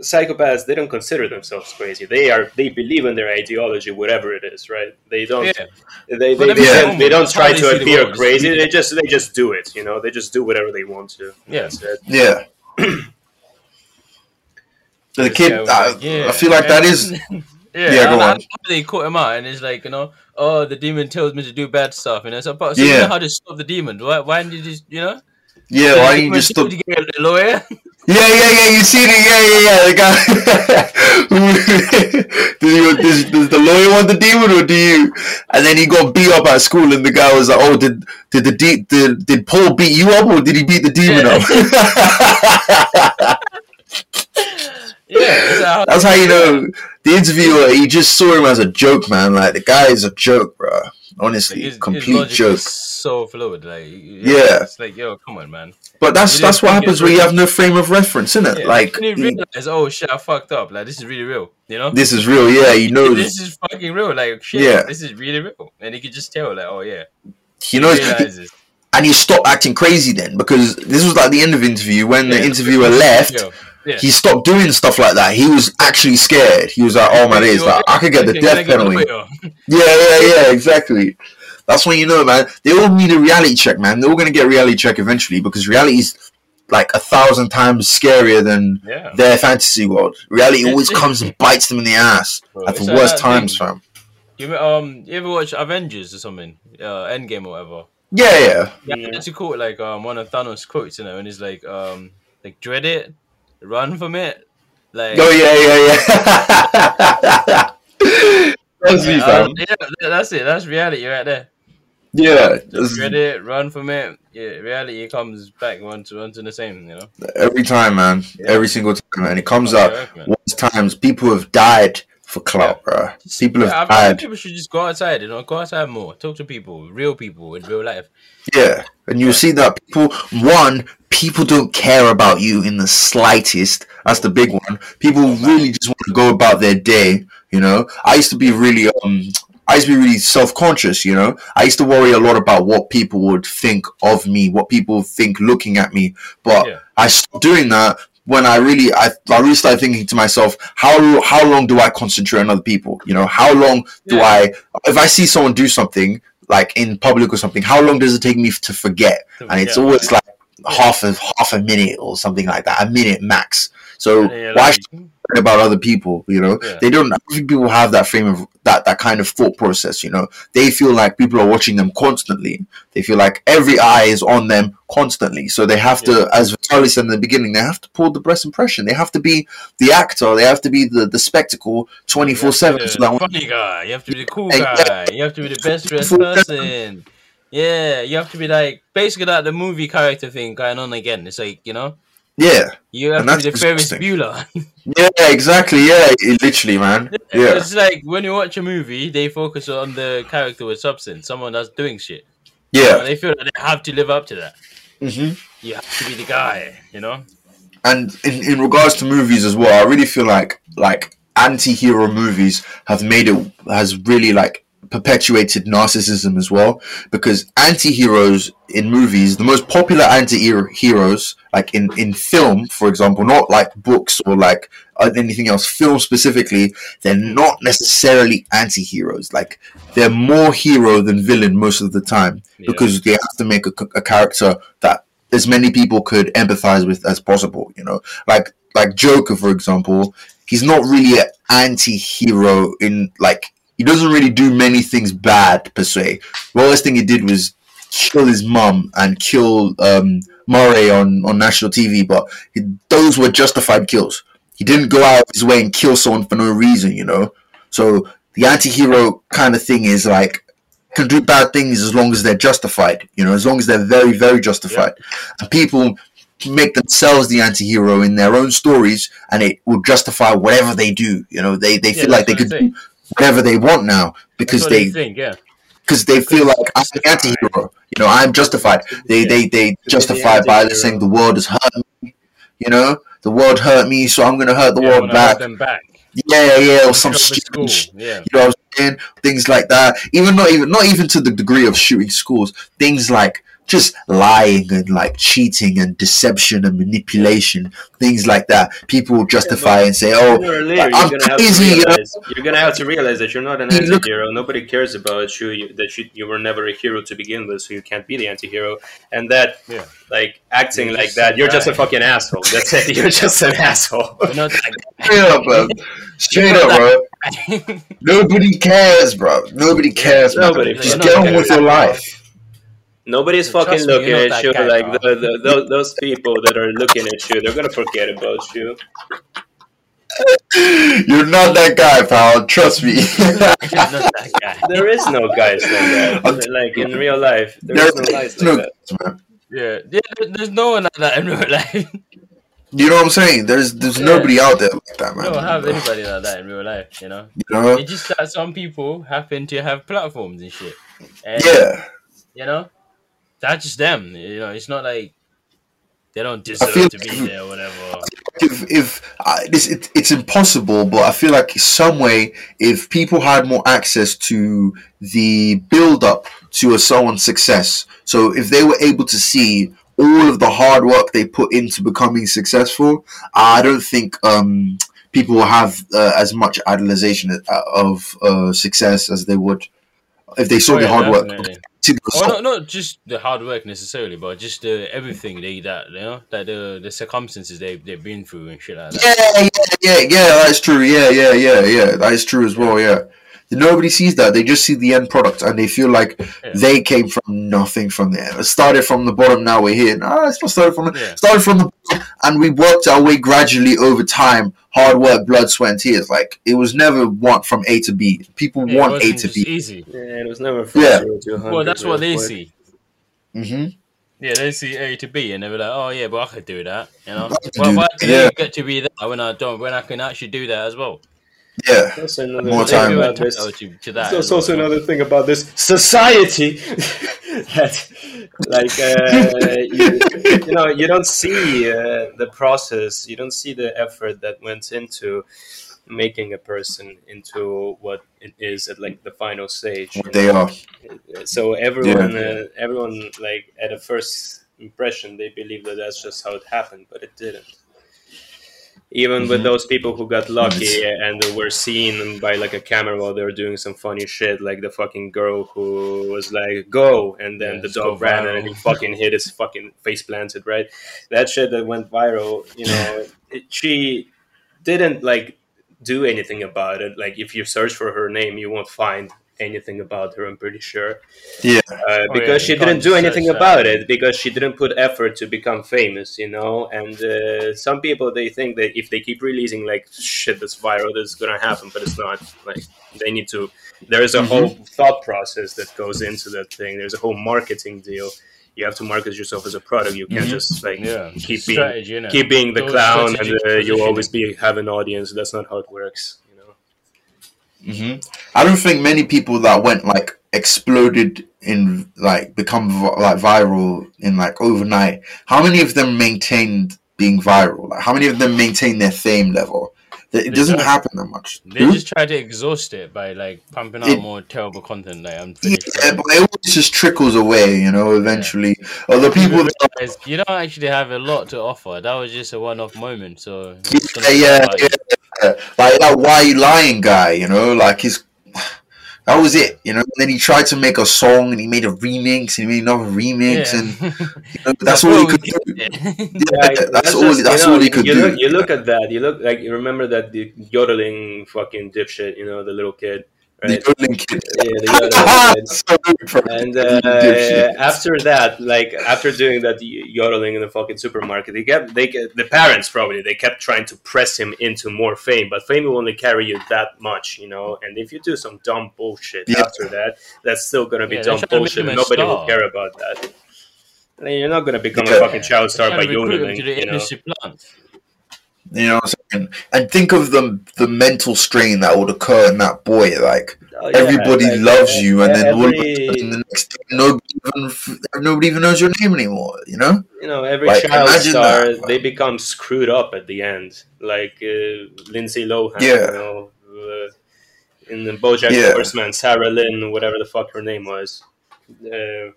psychopaths, they don't consider themselves crazy. They are they believe in their ideology, whatever it is, right? They don't Yeah. they For they, them, it's they, normal. they don't try to see the appear crazy. They just they just do it, you know. They just do whatever they want to. Yeah. Yeah. <clears throat> the kid, Yeah, I, yeah. I feel like that is. <laughs> Yeah, Yeah, go and on. they caught him out, and it's like you know, oh, the demon tells me to do bad stuff, and it's about so Yeah. you know how to stop the demon. Why? Why didn't you you know? Yeah, why don't you just stop? to get a lawyer? <laughs> Yeah, yeah, yeah. You see the Yeah, yeah, yeah. The guy. <laughs> does, he, does, does the lawyer want the demon or do you? And then he got beat up at school, and the guy was like, "Oh, did did the de- did, did Paul beat you up or did he beat the demon Yeah. up?" <laughs> yeah, <laughs> That's how you know the interviewer. He just saw him as a joke, man. Like the guy is a joke, bro. Honestly, His- his complete logic joke. so fluid. Like Yeah. it's like yo, come on, man. But that's You that's what happens when you have no frame of reference, isn't it? Yeah, like you realize, oh shit, I fucked up. Like this is really real. You know, this is real. Yeah, he knows. this is fucking real. Like shit, Yeah. this is really real, and he could just tell, like, oh yeah, He knows. realizes. and he stopped acting crazy then because this was like the end of interview when the interviewer yeah. left Yeah. he stopped doing stuff like that he was actually scared he was like oh my days like i could get the death penalty yeah yeah yeah exactly that's when you know man they all need a reality check man they're all gonna get a reality check eventually because reality is like a thousand times scarier than Yeah. their fantasy world reality It's- always comes and bites them in the ass Bro, at the worst times thing. fam You um you ever watch Avengers or something? Uh, Endgame or whatever. yeah yeah Yeah, Yeah. that's cool. Like um one of Thanos' quotes, you know, and he's like um like dread it, run from it. Like oh yeah yeah yeah <laughs> that's me yeah, um, that's it. That's reality right there. yeah Just dread it, run from it. Yeah, reality comes back onto onto the same, you know. Every time, man. Every single time, and it comes Oh, up. yeah. Once times people have died for clout, bro. People Yeah, I have think died. people should just go outside, you know, go outside more, talk to people, real people in real life. Yeah, and you see that people. One, people don't care about you in the slightest. That's the big one. People really just want to go about their day. You know, I used to be really um. I used to be really self conscious, you know. I used to worry a lot about what people would think of me, what people think looking at me. But Yeah. I stopped doing that when I really, I, I really started thinking to myself, how how long do I concentrate on other people? You know, how long do Yeah. I, if I see someone do something like in public or something, how long does it take me to forget? And it's Yeah. always like half of half a minute or something like that, a minute max. So And you're why like, should about other people? You know, Yeah. they don't. I don't think people have that frame of that that kind of thought process. You know, they feel like people are watching them constantly. They feel like every eye is on them constantly. So they have to, as Vitaly said in the beginning, they have to pull the best impression. They have to be the actor. They have to be the the spectacle twenty four seven. So that funny guy. You have to be the cool guy. You have to be the best dressed person. Yeah, you have to be like basically like the movie character thing going on again. It's like you know, yeah, you have And to be the exhausting. Bueller. <laughs> yeah, exactly. Yeah, literally, man. Yeah, It's like when you watch a movie, they focus on the character with substance, someone that's doing shit. yeah. And they feel that they have to live up to that. hmm You have to be the guy, you know. and in, in regards to movies as well, I really feel like like anti-hero movies have made it has really like perpetuated narcissism as well because anti-heroes in movies the most popular anti-heroes like in in film for example not like books or like anything else film specifically they're not necessarily anti-heroes like they're more hero than villain most of the time Yeah. because they have to make a, a character that as many people could empathize with as possible you know like like joker for example he's not really an anti-hero in like he doesn't really do many things bad per se. The worst thing he did was kill his mum and kill um murray on on national tv but he, those were justified kills. He didn't go out of his way and kill someone for no reason you know? So the anti-hero kind of thing is like can do bad things as long as they're justified you know? As long as they're very very justified. And people make themselves the anti-hero in their own stories and it will justify whatever they do you know? They they Yeah, feel like they could do whatever they want now because they think, yeah. because they feel like I'm the anti-hero you know I'm justified they they they justify by anti-hero. saying the world has hurt me you know the world hurt me so I'm gonna hurt the yeah, world back back. Yeah, yeah, or some Shoot up a stupid, Yeah. you know what I'm saying? Things like that. Even not even not even to the degree of shooting schools. Things like just lying and like cheating and deception and manipulation. Things like that. People will justify and say, "Oh, Sooner later, I'm you're gonna have crazy, to you know? realize you're gonna have to realize that you're not an You anti-hero. Nobody cares about you. you that you, you were never a hero to begin with, so you can't be the anti-hero. And that, Yeah. like acting You're like that, you're just a fucking asshole. That's it. <laughs> You're just an asshole. You're not <laughs> straight up, bro. Straight up, bro. <laughs> Nobody cares, bro. Nobody cares, man. Nobody Just get on with your life. Nobody's Trust fucking me, looking you're at you. guy, like pal. the, the, those, those people that are looking at you, they're gonna forget about you. <laughs> You're not that guy, pal. Trust me. <laughs> You're not that guy. <laughs> There is no guys like that. Like in real life, there is no guys like no, that. Yeah, yeah. There's no one like that in real life. You know what I'm saying? There's there's Yeah. nobody out there like that, We man. don't have anybody like that in real life. You know. You know? It's just that some people happen to have platforms and shit. And, Yeah. You know, that's just them. You know, it's not like they don't deserve to be there or whatever. If if I, this it, it's impossible, but I feel like some way if people had more access to the build up to a someone's success, so if they were able to see all of the hard work they put into becoming successful, I don't think um, people will have uh, as much idolization of uh, success as they would if they saw Oh, the yeah, hard work. definitely. See Well, not, not just the hard work necessarily, but just the everything they that you know that the the circumstances they they've been through and shit like that. Yeah, yeah, yeah, yeah. That's true. Yeah, yeah, yeah, yeah. That is true as well. Yeah. Nobody sees that. They just see the end product and they feel like Yeah. they came from nothing from there. It started from the bottom. Now we're here. No, it's not started from. Yeah. Started from the bottom, and we worked our way gradually over time. Hard work, blood, sweat, and tears. Like it was never want from A to B. People Yeah, want A wasn't to just B. easy. Yeah, it was never from Yeah. zero to 100 Well, that's what they real quick. see. hmm Yeah, they see A to B, and they're like, "Oh yeah, but I could do that." You know, I well, do why do yeah. you get to be that when I don't? When I can actually do that as well. Yeah. That's another More thing time. They about this. to, to that. There's as well, also another thing about this society <laughs> that, like, uh, you, you know, you don't see uh, the process, you don't see the effort that went into making a person into what it is at like the final stage. you What they know? are. So everyone, Yeah. uh, everyone, like at a first impression, they believe that that's just how it happened, but it didn't. Even with Mhm. those people who got lucky and were seen by like a camera while they were doing some funny shit, like the fucking girl who was like "go" and then Yeah, the dog ran viral. and he fucking hit his fucking face planted, right? That shit that went viral, you know, <laughs> it, she didn't like do anything about it. Like if you search for her name, you won't find anything about her. I'm pretty sure. Yeah. Uh, Oh, because yeah, she didn't do anything about that. it. Because she didn't put effort to become famous, you know. And uh, some people they think that if they keep releasing like shit that's viral, that's gonna happen, but it's not. Like they need to. There is a Mhm. whole thought process that goes into that thing. There's a whole marketing deal. You have to market yourself as a product. You can't Mhm. just like Yeah, keep being strategy, innit? keep being the Those clown and uh, you'll always be have an audience. That's not how it works, you know. hmm I don't think many people that went like exploded in like become like viral in like overnight. How many of them maintained being viral? Like how many of them maintain their fame level? It doesn't don't. happen that much. They Who? just try to exhaust it by like pumping out It- more terrible content. Like I'm Yeah, but it always just trickles away, you know. Eventually, other people. realize you don't actually have a lot to offer. That was just a one-off moment. So yeah, yeah. Yeah, like that why you lying guy, you know, like his. That was it, you know. And then he tried to make a song, and he made a remix, and he made another remix, Yeah. and you <laughs> know, that's all he could do. Yeah. <laughs> Yeah, that's all. just, That's you know, all he could you do. Look, you look at that. You look like you remember that the yodeling fucking dipshit. You know the little kid, The right? yodeling kid. Yeah, the yodeling <laughs> kid. so And uh, after that, like after doing that yodeling in the fucking supermarket, they kept they the parents probably they kept trying to press him into more fame, but fame will only carry you that much, you know. And if you do some dumb bullshit Yeah. after that, that's still gonna be Yeah, dumb trying to make bullshit, him and a nobody will care about that. I mean, you're not gonna become Yeah. a fucking child star by Trying to recruit him yodeling, to the you know. You know what I'm saying? And think of the the mental strain that would occur in that boy. Like, Oh, yeah, everybody like, loves you, and e- then all of a sudden the next day, nobody even nobody even knows your name anymore. You know? you know every Like, child star that. they become screwed up at the end like uh, lindsay lohan Yeah. you know uh, in the bojack Yeah. horseman sarah lynn whatever the fuck her name was uh,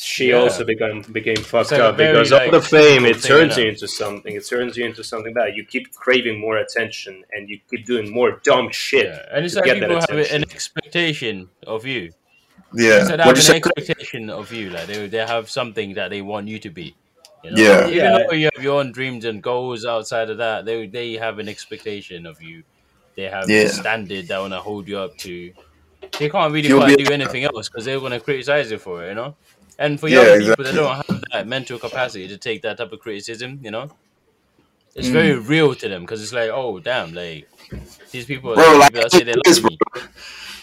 she Yeah. also became became fucked like a up because like, of the fame it turns you you into something it turns you into something bad you keep craving more attention and you keep doing more dumb shit Yeah, and it's like get that people have an expectation of you. Yeah. So they What have you an say? expectation of you. Like they, they have something that they want you to be. You know? Yeah. Even Yeah. though you have your own dreams and goals outside of that, they they have an expectation of you. They have Yeah. a standard that want to hold you up to. They can't really You'll quite be- do anything else because they're going to criticize you for it. You know. And for Yeah, young people that exactly. don't have that mental capacity to take that type of criticism, you know, it's Mm. very real to them because it's like, oh damn, like these people, Bro, like, people that say they it is, love me. bro.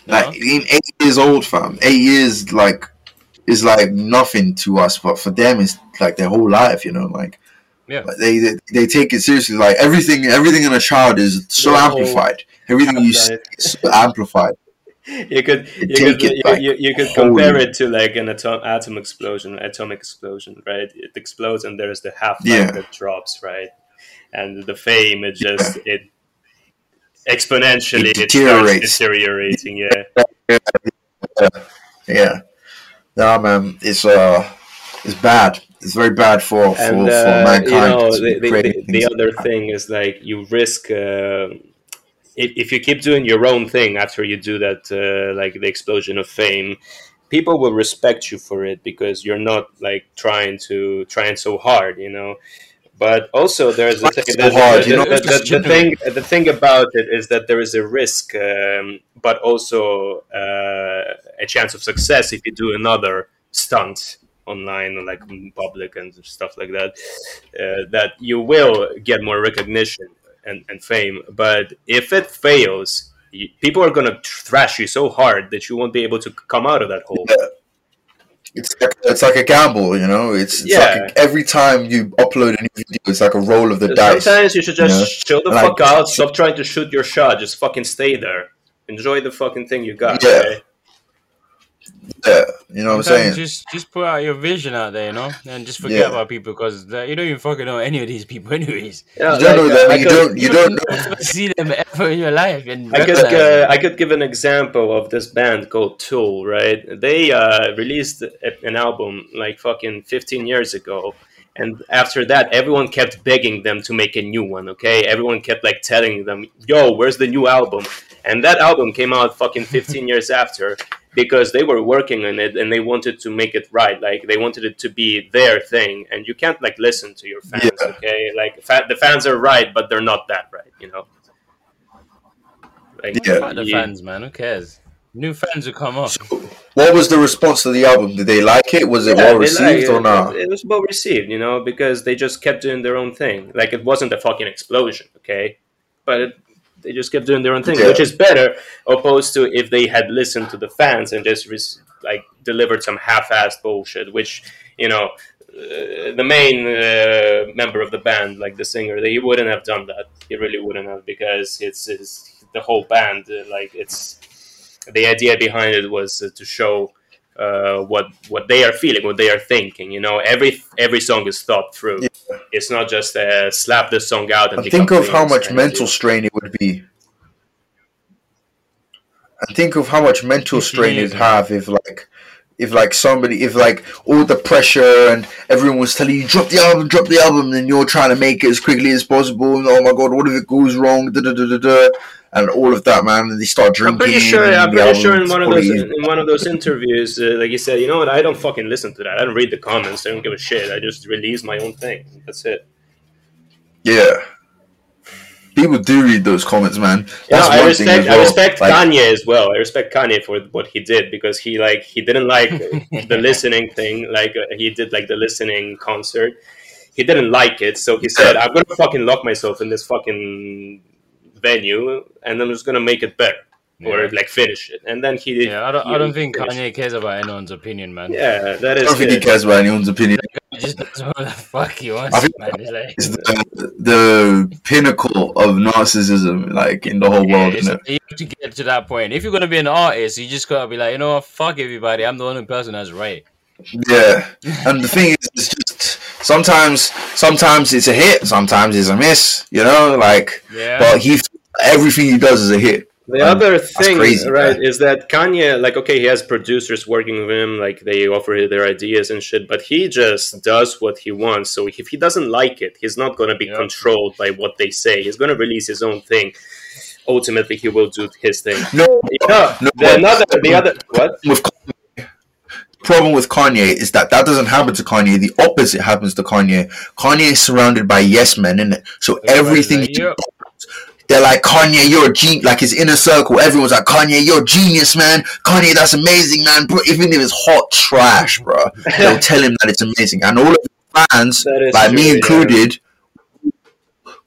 Like in eight years old, fam. Eight years, like, is like nothing to us, but for them, it's like their whole life. You know, like. Yeah. Like, They, they they take it seriously. Like everything, everything in a child is so Their amplified. Everything you say life. is so amplified. You could you take could, it you, you, you could compare it to like an atom, atom explosion atomic explosion right it explodes and there's the half life Yeah. that drops right and the fame it just it exponentially It it, deteriorates. deteriorating yeah Yeah, nah, man, it's uh, it's bad. It's very bad for for, and for uh, mankind. you know the, the, the, the like other that. thing is like you risk uh, if, if you keep doing your own thing after you do that uh, like the explosion of fame people will respect you for it because you're not like trying to trying so hard you know? But also there's a thing, there's hard, the, you know, the, the, the thing the thing about it is that there is a risk um, but also uh, a chance of success if you do another stunt online like public and stuff like that uh, that you will get more recognition and, and fame but if it fails you, people are going to thrash you so hard that you won't be able to come out of that hole Yeah. It's like, it's like a gamble, you know. It's, it's Yeah. like every time you upload a new video, it's like a roll of the dice. Sometimes you should just know? chill the Like- fuck out. Stop trying to shoot your shot. Just fucking stay there. Enjoy the fucking thing you got. Yeah. Yeah, you know what I'm saying. Just just put out your vision out there, you know, and just forget Yeah. about people because you don't even fucking know any of these people, <laughs> anyways. Yeah, You don't know them. I You could- don't. You don't <laughs> know. see them ever in your life. And I could uh. I could give an example of this band called Tool. Right? They uh, released an album like fucking 15 years ago, and after that, everyone kept begging them to make a new one. Okay, everyone kept like telling them, "Yo, where's the new album?" And that album came out fucking 15 years after because they were working on it and they wanted to make it right. Like they wanted it to be their thing, and you can't like listen to your fans. Yeah. Okay, like fa- the fans are right, but they're not that right. You know. Like, Yeah. The fans, man. Who cares? New fans will come up. What was the response to the album? Did they like it? Was it Yeah, well received like- or not? It, it was well received, you know, because they just kept doing their own thing. Like it wasn't a fucking explosion, okay, but it, they just kept doing their own thing, Yeah. which is better opposed to if they had listened to the fans and just res- like delivered some half-assed bullshit, which you know. Uh, the main uh, member of the band, like the singer, he wouldn't have done that. He really wouldn't have because it's, it's the whole band. Uh, like it's the idea behind it was uh, to show uh, what what they are feeling, what they are thinking. You know, every every song is thought through. Yeah. It's not just uh, slap the song out and think of how much mental strain it would be. And think of how much mental 50 strain it'd have if like if like somebody if like all the pressure and everyone was telling you drop the album, drop the album, and you're trying to make it as quickly as possible. And oh my god, what if it goes wrong? Da, da, da, da, da, and all of that, man. And they start drinking. I'm pretty sure. I'm pretty sure in one of those in one of those interviews, uh, like you said, you know what? I don't fucking listen to that. I don't read the comments. I don't give a shit. I just release my own thing. That's it. yeah. People do read those comments, man. That's I one thing respect well. I respect Like, Kanye as well. I respect Kanye for what he did because he like he didn't like <laughs> the listening thing. Like uh, he did like the listening concert. He didn't like it, so he said, "I'm gonna fucking lock myself in this fucking venue, and I'm just gonna make it better or like finish it." And then he Yeah, I don't, I don't think finished. Kanye cares about anyone's opinion, man. Yeah, that is. I don't think he cares about anyone's opinion. just does whatever the fuck he wants, man. It's like, It's the, the pinnacle of narcissism, like in the whole yeah, world, isn't it? you have to get to that point. If you're gonna be an artist, you just gotta be like, you know what, fuck everybody. I'm the only person that's right. Yeah, and the thing is, it's just sometimes, sometimes it's a hit, sometimes it's a miss. You know, like, Yeah. but he everything he does is a hit. The Um, other thing, crazy, right, man. is that Kanye, like, okay, he has producers working with him, like, they offer their ideas and shit, but he just does what he wants. So if he doesn't like it, he's not going to be Yeah. controlled by what they say. He's going to release his own thing. Ultimately, he will do his thing. No, No, no, the, another, the other, what? with problem with Kanye is that that doesn't happen to Kanye. The opposite happens to Kanye. Kanye is surrounded by yes men, innit? So everything like, he yep. They're like Kanye, you're a genius. Like his inner circle, everyone's like Kanye, you're a genius, man. Kanye, that's amazing, man. Bro, even if it's hot trash, bro, they'll tell him that it's amazing. And all of the fans, like true, me yeah. included,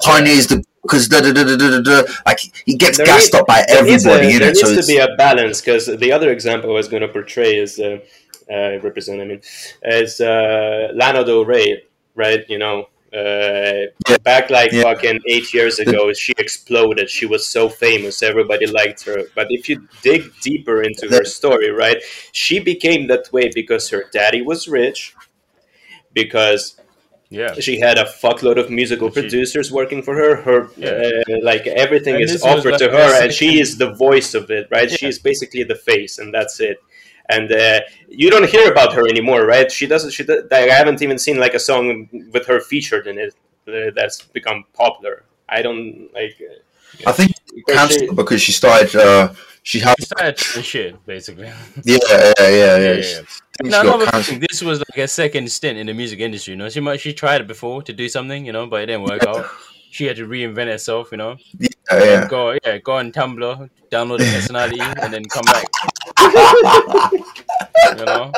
Kanye is the because da da da da da da. Like he gets There gassed is- up by There needs, everybody, a, there it. So needs it's, to be a balance because the other example I was going to portray is uh, uh, represent. I mean, is uh, Lana Del Rey, right? You know, uh, Yeah. back like Yeah. fucking eight years <laughs> ago, she exploded. She was so famous, everybody liked her. But if you dig deeper into her story, right, she became that way because her daddy was rich. Because Yeah. she had a fuckload of musical She- producers working for her. Her Yeah. uh, like everything And is offered to her, and she is the voice of it, right? Yeah. is basically the face, and that's it. And uh, you don't hear about her anymore, right? She doesn't. She I haven't even seen like a song with her featured in it uh, that's become popular. I don't like. uh, I think because she- because she started. Uh, she had She started doing shit, basically. yeah yeah yeah yeah. Yeah, She, yeah. No, no, got but this was like a second stint in the music industry. You know, she might she tried it before to do something, you know, but it didn't work out. She had to reinvent herself, you know. Yeah, yeah. Go yeah, go on Tumblr, download the personality, and then come back. <laughs> You know,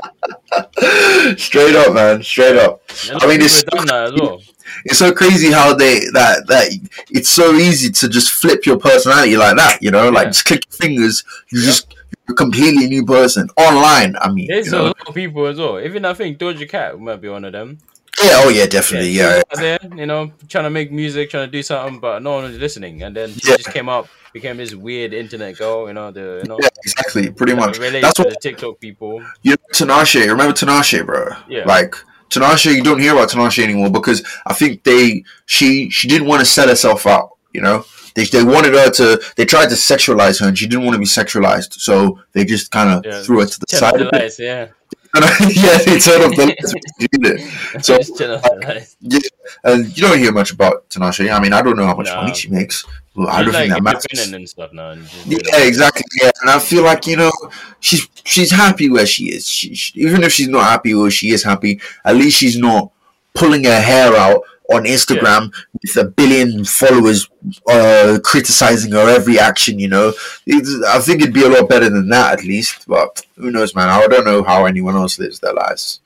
Straight up, man. Straight up. I mean, it's have that as well. it's so crazy how they that that it's so easy to just flip your personality like that. You know, like Yeah. just click your fingers, you just you're a completely new person online. I mean, There's you a lot of people as well. Even I think Doja Cat might be one of them. Yeah, oh yeah, definitely, yeah. was there, you know, trying to make music, trying to do something, but no one was listening. And then she Yeah. just came up, became this weird internet girl, you know, the you know, Yeah, exactly, pretty much. That's what the TikTok people. you know, Tinashe. Remember Tinashe, bro? Yeah. Like Tinashe, you don't hear about Tinashe anymore because I think they she she didn't want to set herself out. You know, they they wanted her to. They tried to sexualize her, and she didn't want to be sexualized, so they just kind of Yeah. threw her to the side. yeah. <laughs> yeah, they turned off the lights. when she did it. So Just turn off the uh, lights. Yeah, and you don't hear much about Tinashe. I mean, I don't know how much Nah. money she makes. Well, I don't like think that matters. and stuff now. and Yeah, exactly. Yeah, and I feel like you know she's she's happy where she is. She, she, even if she's not happy where she is happy, at least she's not pulling her hair out on Instagram with a billion followers uh, criticizing her every action. You know, it's, I think it'd be a lot better than that at least. But who knows, man? I don't know how anyone else lives their lives.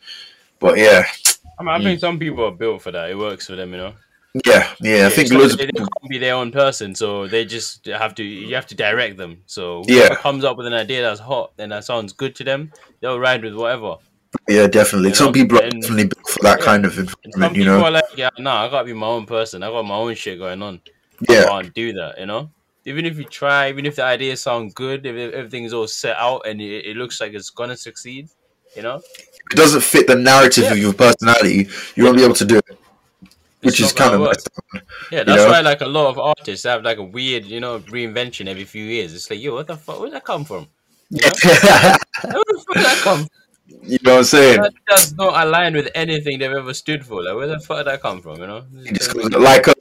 But yeah, I, mean, I think some people are built for that. It works for them, you know. yeah, yeah. I think loads of they, they people. can't be their own person, so they just have to. You have to direct them. So Yeah. comes up with an idea that's hot and that sounds good to them, they'll ride with whatever. Yeah, definitely. You Some know, people are and- definitely built for that yeah. kind of environment. You know. are like, yeah, nah, I gotta be my own person. I got my own shit going on. Yeah, I can't do that, you know. Even if you try, even if the ideas sound good, if everything's all set out and it, it looks like it's gonna succeed, you know, it doesn't fit the narrative Yeah. of your personality, you won't be able to do it. Which It's is kind of. Yeah, that's know? why like a lot of artists have like a weird, you know, reinvention every few years. It's like, yo, what the fuck? Where'd that come from? You know? <laughs> Where the fuck did that come? from? You know what I'm saying? That does not align with anything they've ever stood for. Like, where the fuck did that come from? You know? Just like uh,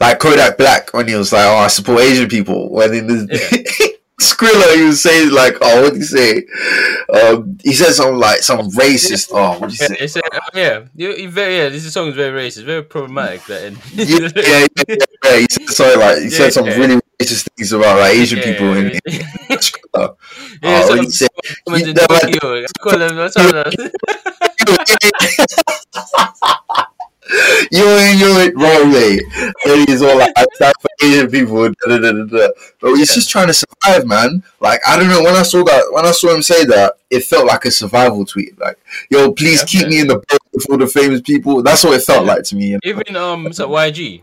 like Kodak Black when he was like, "Oh, I support Asian people." When in the <laughs> Skrilla, he was saying like, "Oh, what did he say?" Um, he said something like some racist. Oh, what did he Yeah, say? uh, yeah, you, you very, yeah. This song is very racist, very problematic. That Yeah, yeah, yeah, yeah, yeah. He said sorry, like he said <laughs> some Yeah. really racist things about like Asian people in, in yeah, <laughs> yeah, Oh, he said, <laughs> you in never- I call them. What's all that? <laughs> you ain't you ain't wrong. And he's all like, I for Asian people. Da, da, da, da. But he's Yeah. just trying to survive, man. Like I don't know. When I saw that, when I saw him say that, it felt like a survival tweet. Like, yo, please Yeah, keep yeah. me in the boat with all the famous people. That's what it felt like to me. Even um, so YG.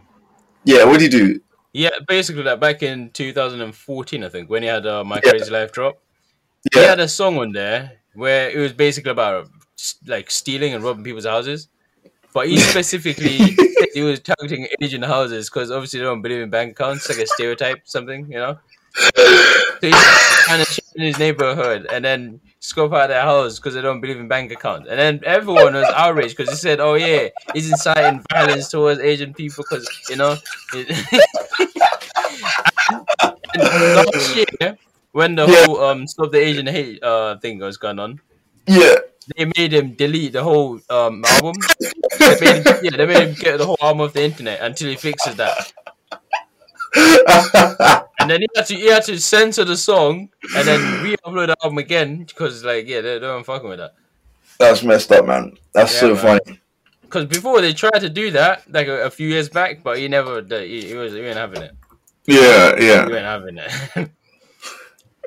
Yeah, what do you do? Yeah, basically that back in 2014, I think, when he had uh, My Yeah. Krazy Life drop, he had a song on there where it was basically about like stealing and robbing people's houses. But he <laughs> specifically he was targeting Asian houses because obviously they don't believe in bank accounts, like a stereotype, something, you know. So he's <laughs> kind of in his neighborhood and then scope out their house because they don't believe in bank accounts. And then everyone was outraged because he said, "Oh yeah, he's inciting violence towards Asian people because you know." <laughs> Last year, when the Yeah. whole um stop the Asian hate uh thing was going on, yeah. they made him delete the whole um album. They made him, yeah, they made him get the whole album off the internet until he fixes that. <laughs> And then he had to he had to censor the song and then re-upload the album again because like yeah they, weren't fucking with that. That's messed up, man. That's Yeah, so man. funny. Because before they tried to do that like a, a few years back, but he never he, he was he wasn't having it. Yeah, yeah. He wasn't having it. <laughs>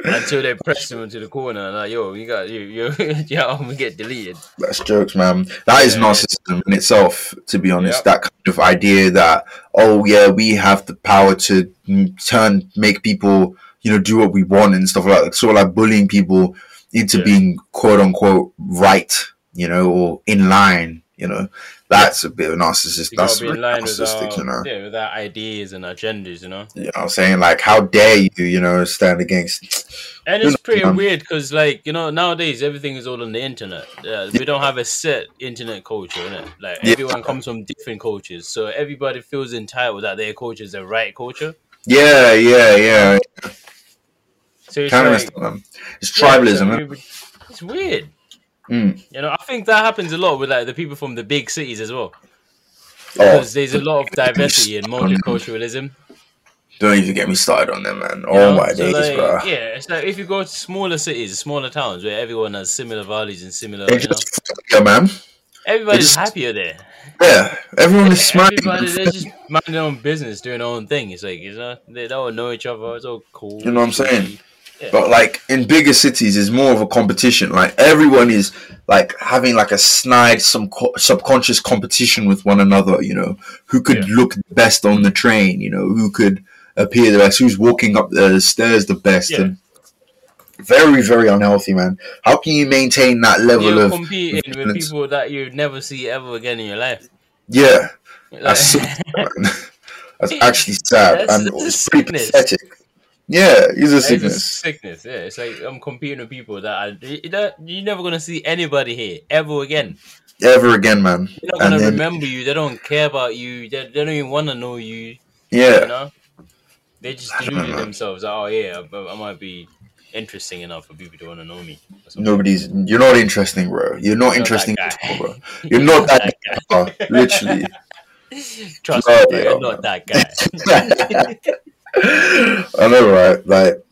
Until they pressed him into the corner and like yo you got you you <laughs> your album get deleted. That's jokes, man. That is Yeah, narcissism in itself, to be honest. Yep. That kind of idea that, oh, yeah, we have the power to turn, make people, you know, do what we want and stuff like that. Sort of like bullying people into Yeah. being quote unquote right, you know, or in line, you know. That's a bit of narcissist. That's really narcissistic, you know. our, yeah, with our ideas and agendas, you know. You know what I'm saying? Like, how dare you, you know, stand against. And it's know, pretty man. weird because, like, you know, nowadays everything is all on the internet. Uh, we don't have a set internet culture, innit? Like, Yeah. everyone comes from different cultures, so everybody feels entitled that their culture is the right culture. Yeah, yeah, yeah. So it's like. It's tribalism, so man. we- it's weird. Mm. You know, I think that happens a lot with like the people from the big cities as well, Oh, because there's a lot of diversity and multiculturalism. don't even get me started on them, man. you Oh know? my So, days, like, bro. Yeah, it's like if you go to smaller cities, smaller towns where everyone has similar values and similar, They just, yeah, man. everybody's just- happier there. Yeah, everyone is smiling. Everybody, they're just minding their own business, doing their own thing. It's like, you know, they don't know each other. It's all cool. You know what I'm saying? Yeah. But like in bigger cities, it's more of a competition. Like everyone is like having like a snide, some co- subconscious competition with one another. You know, who could Yeah. look best on the train? You know, who could appear the best? Who's walking up the stairs the best? Yeah. And very, very unhealthy, man. How can you maintain that level You're of? competing with people that you never see ever again in your life. Yeah, Like, that's so, <laughs> <laughs> that's actually sad That's- and it's pretty pathetic. Yeah, it's a it's a sickness. sickness. Yeah, it's like I'm competing with people that I, you know, you're never gonna see anybody here ever again. Ever again, man. They're not And gonna then- remember you. They don't care about you. They, they don't even want to know you. Yeah. You know, they just deluded themselves. that, Oh yeah, I, I might be interesting enough for people to want to know me. Nobody's. You're not interesting, bro. You're not interesting that at all, bro. You're not <laughs> that guy. Literally. <laughs> Trust me, bro, you're not that guy. <laughs> I know, right? Like,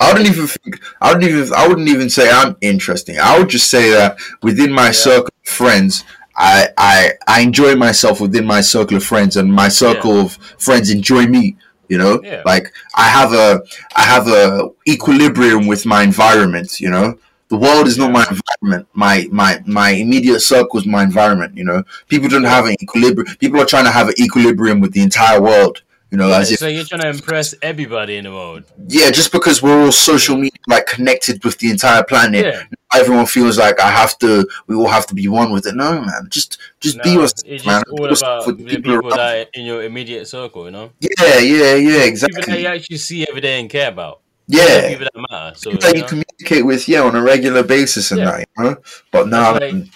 I don't even think. I don't even. I wouldn't even say I'm interesting. I would just say that within my Yeah. circle of friends, I I I enjoy myself within my circle of friends, and my circle of friends enjoy me. You know, Yeah. like I have a I have a equilibrium with my environment. You know, the world is not my environment. My my my immediate circle is my environment. You know, people don't have an equilibrium. People are trying to have an equilibrium with the entire world. You know, Yeah, as if you're trying to impress everybody in the world. yeah, just because we're all social media like connected with the entire planet, Yeah, everyone feels like I have to. We all have to be one with it. No, man, just just be no, yourself, it's man. just Be all yourself about with the people around that are in your immediate circle. You know, Yeah, Yeah, yeah, exactly. people that you actually see every day and care about. Yeah, people that matter. So people that you you know, communicate with, yeah, on a regular basis and Yeah. that, you know. But now, like-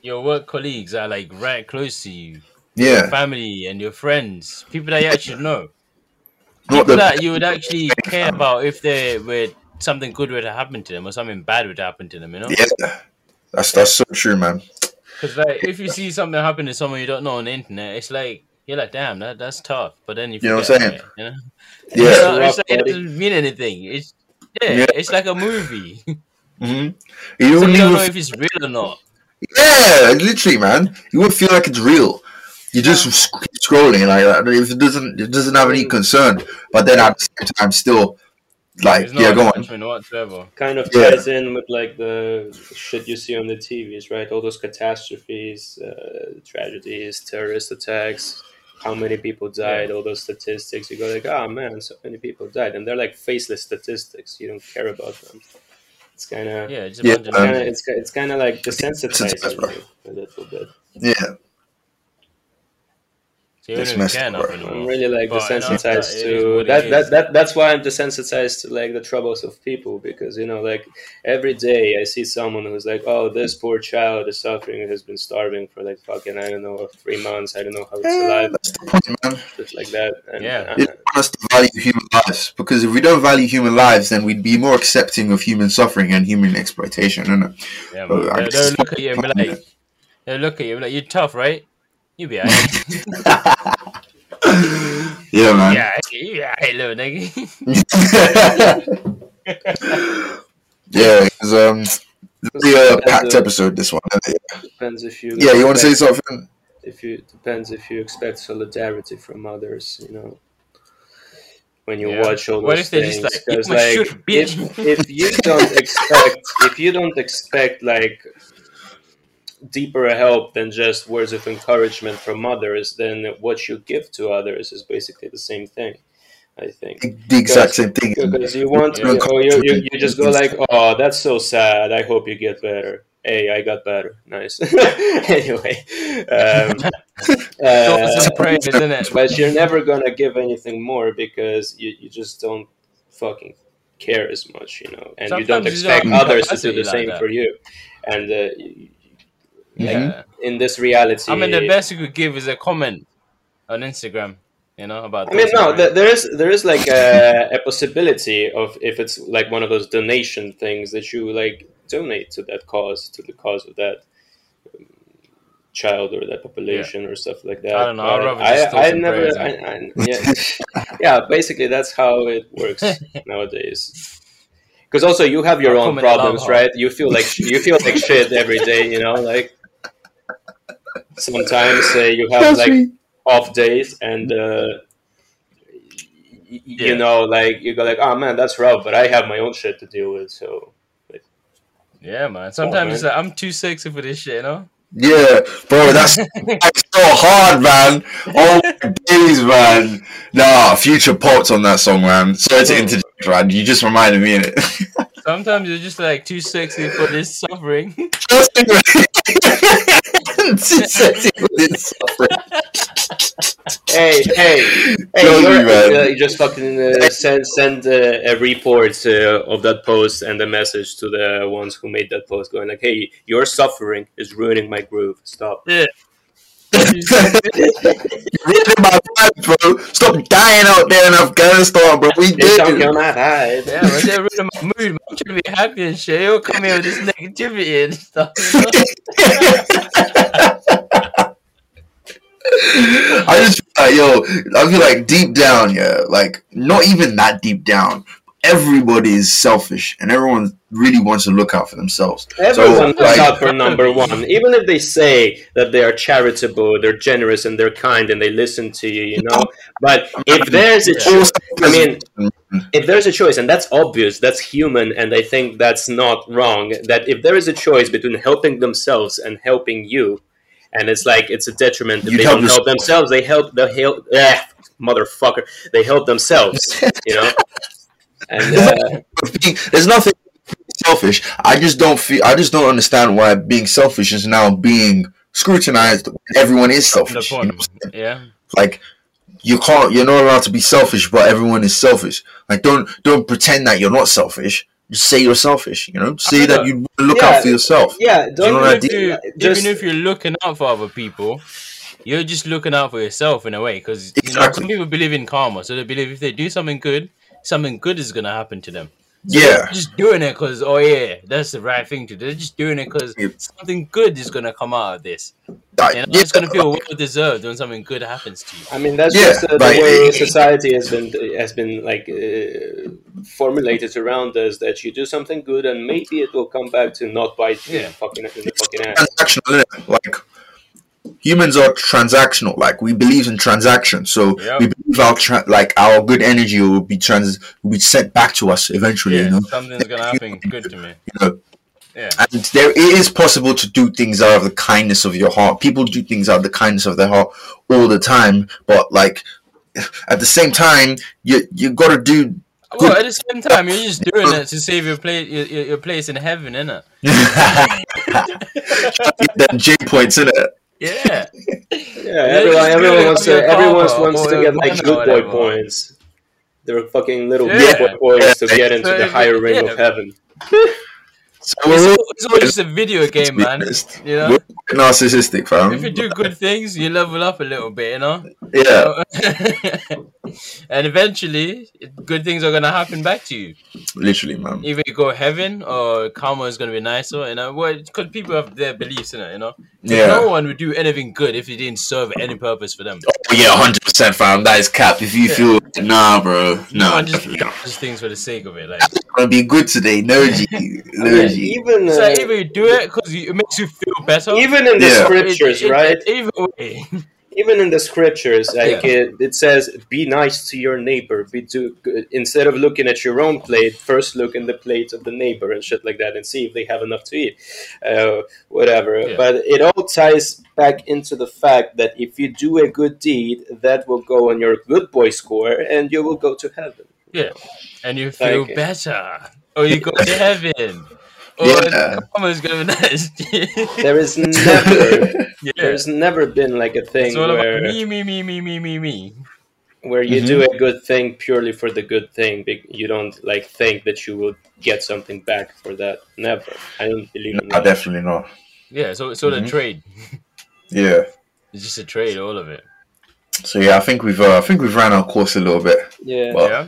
your work colleagues are like right close to you, yeah, family and your friends, people that you actually <laughs> know, not people the that you would actually <laughs> care about if they were something good were to happen to them or something bad would happen to them. You know, yeah. That's that's so true, man. because like if you see something happen to someone you don't know on the internet, it's like. You're like, damn, that, that's tough. But then you, You know what I'm saying? it, you know? Yeah. You know, it's like, it doesn't mean anything. It's yeah, Yeah. it's like a movie. hmm <laughs> You so wouldn't you don't even know if it's real or not. Yeah, literally, man. You wouldn't feel like it's real. You just keep scrolling like that. If it doesn't, it doesn't have any concern. But then at the same time, still, like yeah, go on. whatsoever. kind of Yeah. ties in with like the shit you see on the TVs, right? All those catastrophes, uh, tragedies, terrorist attacks, how many people died, all those statistics. You go like, oh man, so many people died, and they're like faceless statistics. You don't care about them. It's kind of Yeah, just Yeah, um, kinda, it's it's kind of like desensitizing Desensitized, bro. you a little bit. Yeah, So you don't It's messed up, enough I'm really like But, desensitized that is to what it that, is. that that that's why I'm desensitized to like the troubles of people because you know like every day I see someone who's like oh this poor child is suffering has been starving for like fucking I don't know three months I don't know how it's Yeah, alive that's the point, man. just like that and Yeah. uh, They want us to value human lives because if we don't value human lives, then we'd be more accepting of human suffering and human exploitation, isn't it? Yeah, man. I They'll, look at you and like, they'll look at you like, you're tough, right? You be alright. yeah, man. yeah, you alright, little nigga. yeah, it's um, the uh, packed episode this one. isn't depends if you Yeah, you want to say something? if you depends if you expect solidarity from others you know when you Yeah. watch all those What if they're things just like "You if, if you don't <laughs> expect if you don't expect like deeper help than just words of encouragement from others then what you give to others is basically the same thing i think The exact same thing. because you want Yeah. or you, you, you just go like oh that's so sad i hope you get better hey i got better nice <laughs> anyway um, uh, Thoughts and prayers, isn't it? but you're never gonna give anything more because you, you just don't fucking care as much you know and you don't Sometimes you don't expect others to do the like same that. for you and uh, y- Yeah. in this reality I mean, the best you could give is a comment on Instagram, you know, about I mean, no, th- there is there is like a, a possibility of if it's like one of those donation things that you like donate to that cause to the cause of that um, child or that population or stuff like that. I don't know, I'd But rather just I, I never, I, I, yeah, yeah. Basically, that's how it works <laughs> nowadays. Because also you have your I'll own problems, right? You feel like you feel like shit every day, you know. Like sometimes uh, you have like off days and uh, y- y- Yeah. you know like you go like oh man that's rough but i have my own shit to deal with so Yeah, man. Sometimes man. like, I'm too sexy for this shit, you know? Yeah, bro, that's, <laughs> that's so hard, man. Oh my days, man. Nah, future pots on that song, man. Sorry to interject, man. You just reminded me of it. <laughs> Sometimes you're just like too sexy for this suffering. Just think. <laughs> Too sexy for this suffering. hey hey hey you're, man. you just fucking uh, send send uh, a report uh, of that post and a message to the ones who made that post going like hey your suffering is ruining my groove stop yeah. Ruining my vibe, bro. Stop dying out there in Afghanistan, bro. We Please don't did kill my vibe Yeah, they're ruining my mood. I'm trying to be happy and shit. You'll come here with this negativity and stuff. <laughs> I just feel like, yo, I feel like deep down, yeah, like not even that deep down. Everybody is selfish, and everyone really wants to look out for themselves. Everyone So, looks like- out for number one. Even if they say that they are charitable, they're generous, and they're kind, and they listen to you, you know. But if there's a choice, I mean, if there's a choice, and that's obvious, that's human, and I think that's not wrong. That if there is a choice between helping themselves and helping you, and it's like it's a detriment if they help don't help themselves, they help the help. Eh, motherfucker, they help themselves, you know. <laughs> And uh, there's nothing selfish. I just don't feel. I just don't understand why being selfish is now being scrutinized. Everyone is selfish. you know what I'm saying? yeah. like you can't. You're not allowed to be selfish, but everyone is selfish. Like don't don't pretend that you're not selfish. Just say you're selfish. You know, say that you look Yeah. out for yourself. yeah, don't know Even if, you, just even if you're looking out for other people, you're just looking out for yourself in a way. Because you know, some people believe in karma, so they believe if they do something good, something good is gonna happen to them. Yeah. They're just doing it because oh yeah, that's the right thing to do. They're just doing it because Yeah. something good is gonna come out of this. Like, You know, yeah, it's gonna feel like, well deserved when something good happens to you. I mean, that's Yeah, just uh, the like- way society has been has been like uh, formulated around us. That you do something good, and maybe it will come back to not bite you in Yeah. fucking in the fucking ass. transactional. Like humans are transactional. Like we believe in transactions, so Yep. we believe our tra- like our good energy will be trans will be sent back to us eventually. Yeah, You know, something's gonna happen good to me. you know. Yeah. And there it is possible to do things out of the kindness of your heart. People do things out of the kindness of their heart all the time, but like at the same time, you you got to do. Well, at the same time, you're just doing it to save your place, your, your place in heaven, innit? <laughs> them J points in it. Yeah. Yeah, Yeah, everyone, everyone wants to, everyone power wants to get like good boy points. They're fucking little Yeah. good boy points to get into the higher ring Yeah. of heaven. <laughs> So It's all it's all just a video game, man. You know, we're narcissistic, fam. if you do good things, you level up a little bit, you know. yeah, <laughs> and eventually, good things are gonna happen back to you. literally, man. Either you go heaven or karma is gonna be nicer, you know. Well, because people have their beliefs in it, you know. Yeah. No one would do anything good if it didn't serve any purpose for them. Oh yeah, hundred percent, fam. That is cap. If you feel nah, bro, No no, just does things for the sake of it. Like, I'm gonna be good today. No G, <laughs> no G. even so uh, either you do it because it makes you feel better. even in the Yeah. scriptures, It- it- right? Either way. <laughs> even in the scriptures, like it, it says, "Be nice to your neighbor." Be to instead of looking at your own plate, first look in the plate of the neighbor and shit like that, and see if they have enough to eat, uh, whatever. Yeah. But it all ties back into the fact that if you do a good deed, that will go on your good boy score, and you will go to heaven. Yeah, and you feel Like- better, or you go to heaven, or Yeah. karma's gonna be. <laughs> There is never, <laughs> yeah, there's never been like a thing it's all where me, me, me, me, me, me, me. where you Mhm. do a good thing purely for the good thing. be- You don't like think that you will get something back for that. Never. I don't believe in Nah, that. definitely not. Yeah, so so the Mhm. trade. Yeah. It's just a trade, all of it. So yeah, I think we've uh, I think we've ran our course a little bit. Yeah. Well, yeah.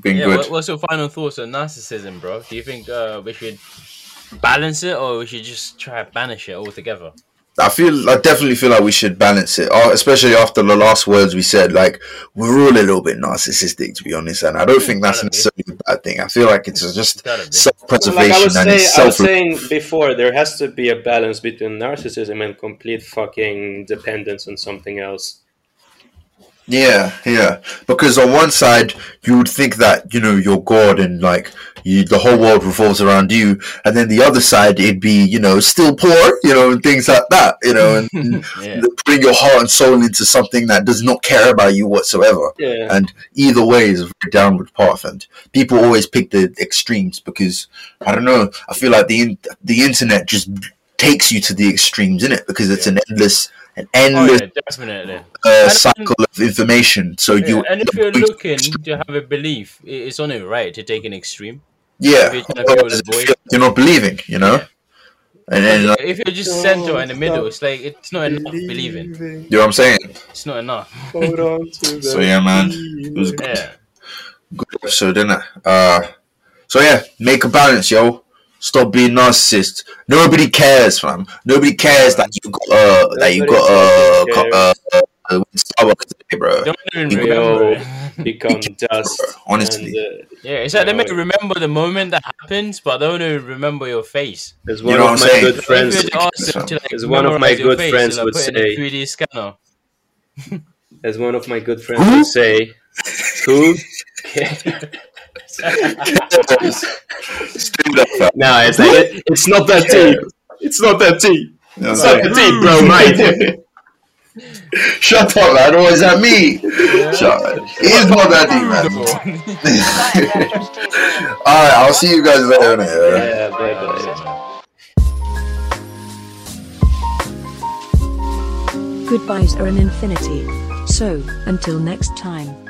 Been Yeah. good. What's your final thoughts on narcissism, bro? Do you think uh, we should balance it, or we should just try to banish it altogether? I feel I definitely feel like we should balance it, uh, especially after the last words we said. Like we're all a little bit narcissistic, to be honest, and I don't think that's be. necessarily a bad thing. I feel like it's just It's self Like I preservation was, and say, it's I was saying before, there has to be a balance between narcissism and complete fucking dependence on something else. Yeah, yeah. Because on one side, you would think that you know you're God and like you, the whole world revolves around you, and then the other side, it'd be you know still poor, you know, and things like that, you know, and, <laughs> and Yeah. putting your heart and soul into something that does not care about you whatsoever. Yeah. And either way is a very downward path, and people always pick the extremes because I don't know. I feel like the in- the internet just takes you to the extremes, in it because it's an endless, an Oh endless yeah, definitely. uh, And- cycle of information. So Yeah, you and if you're looking to have a belief, it's only right to take an extreme. Yeah, you're trying to fill otherwise the it void. feels you're not believing, you know. And then, like, If you're just center in the middle, it's like it's not enough believing. you know what I'm saying? It's not enough. Hold on <laughs> to So yeah, man, it was a Yeah. good episode, didn't it? Uh, so yeah, make a balance, yo. Stop being narcissist. Nobody cares, fam. Nobody cares that you got uh that you got uh, co- uh, uh Starbucks today, bro. Don't even You remember. it. become <laughs> dust. Honestly. And, uh, Yeah, it's like they No. may remember the moment that happens, but they don't even remember your face. as You one know of my saying? good friends, If you to, like, As one of my good face, friends they'll would put it in a say- 3D scanner. as one of my good friends would say, "Who?" <laughs> Straight up, fam. nah, it's like it, it's not that deep. It's not that deep. You know what It's not that deep, bro. Mate. Shut up, man. Or is that me? Shut up. It is not that deep, man. Science <laughs> editor Steve Newman Alright, I'll see you guys later. innit? yeah, bye bye. Goodbyes are an infinity. So, until next time.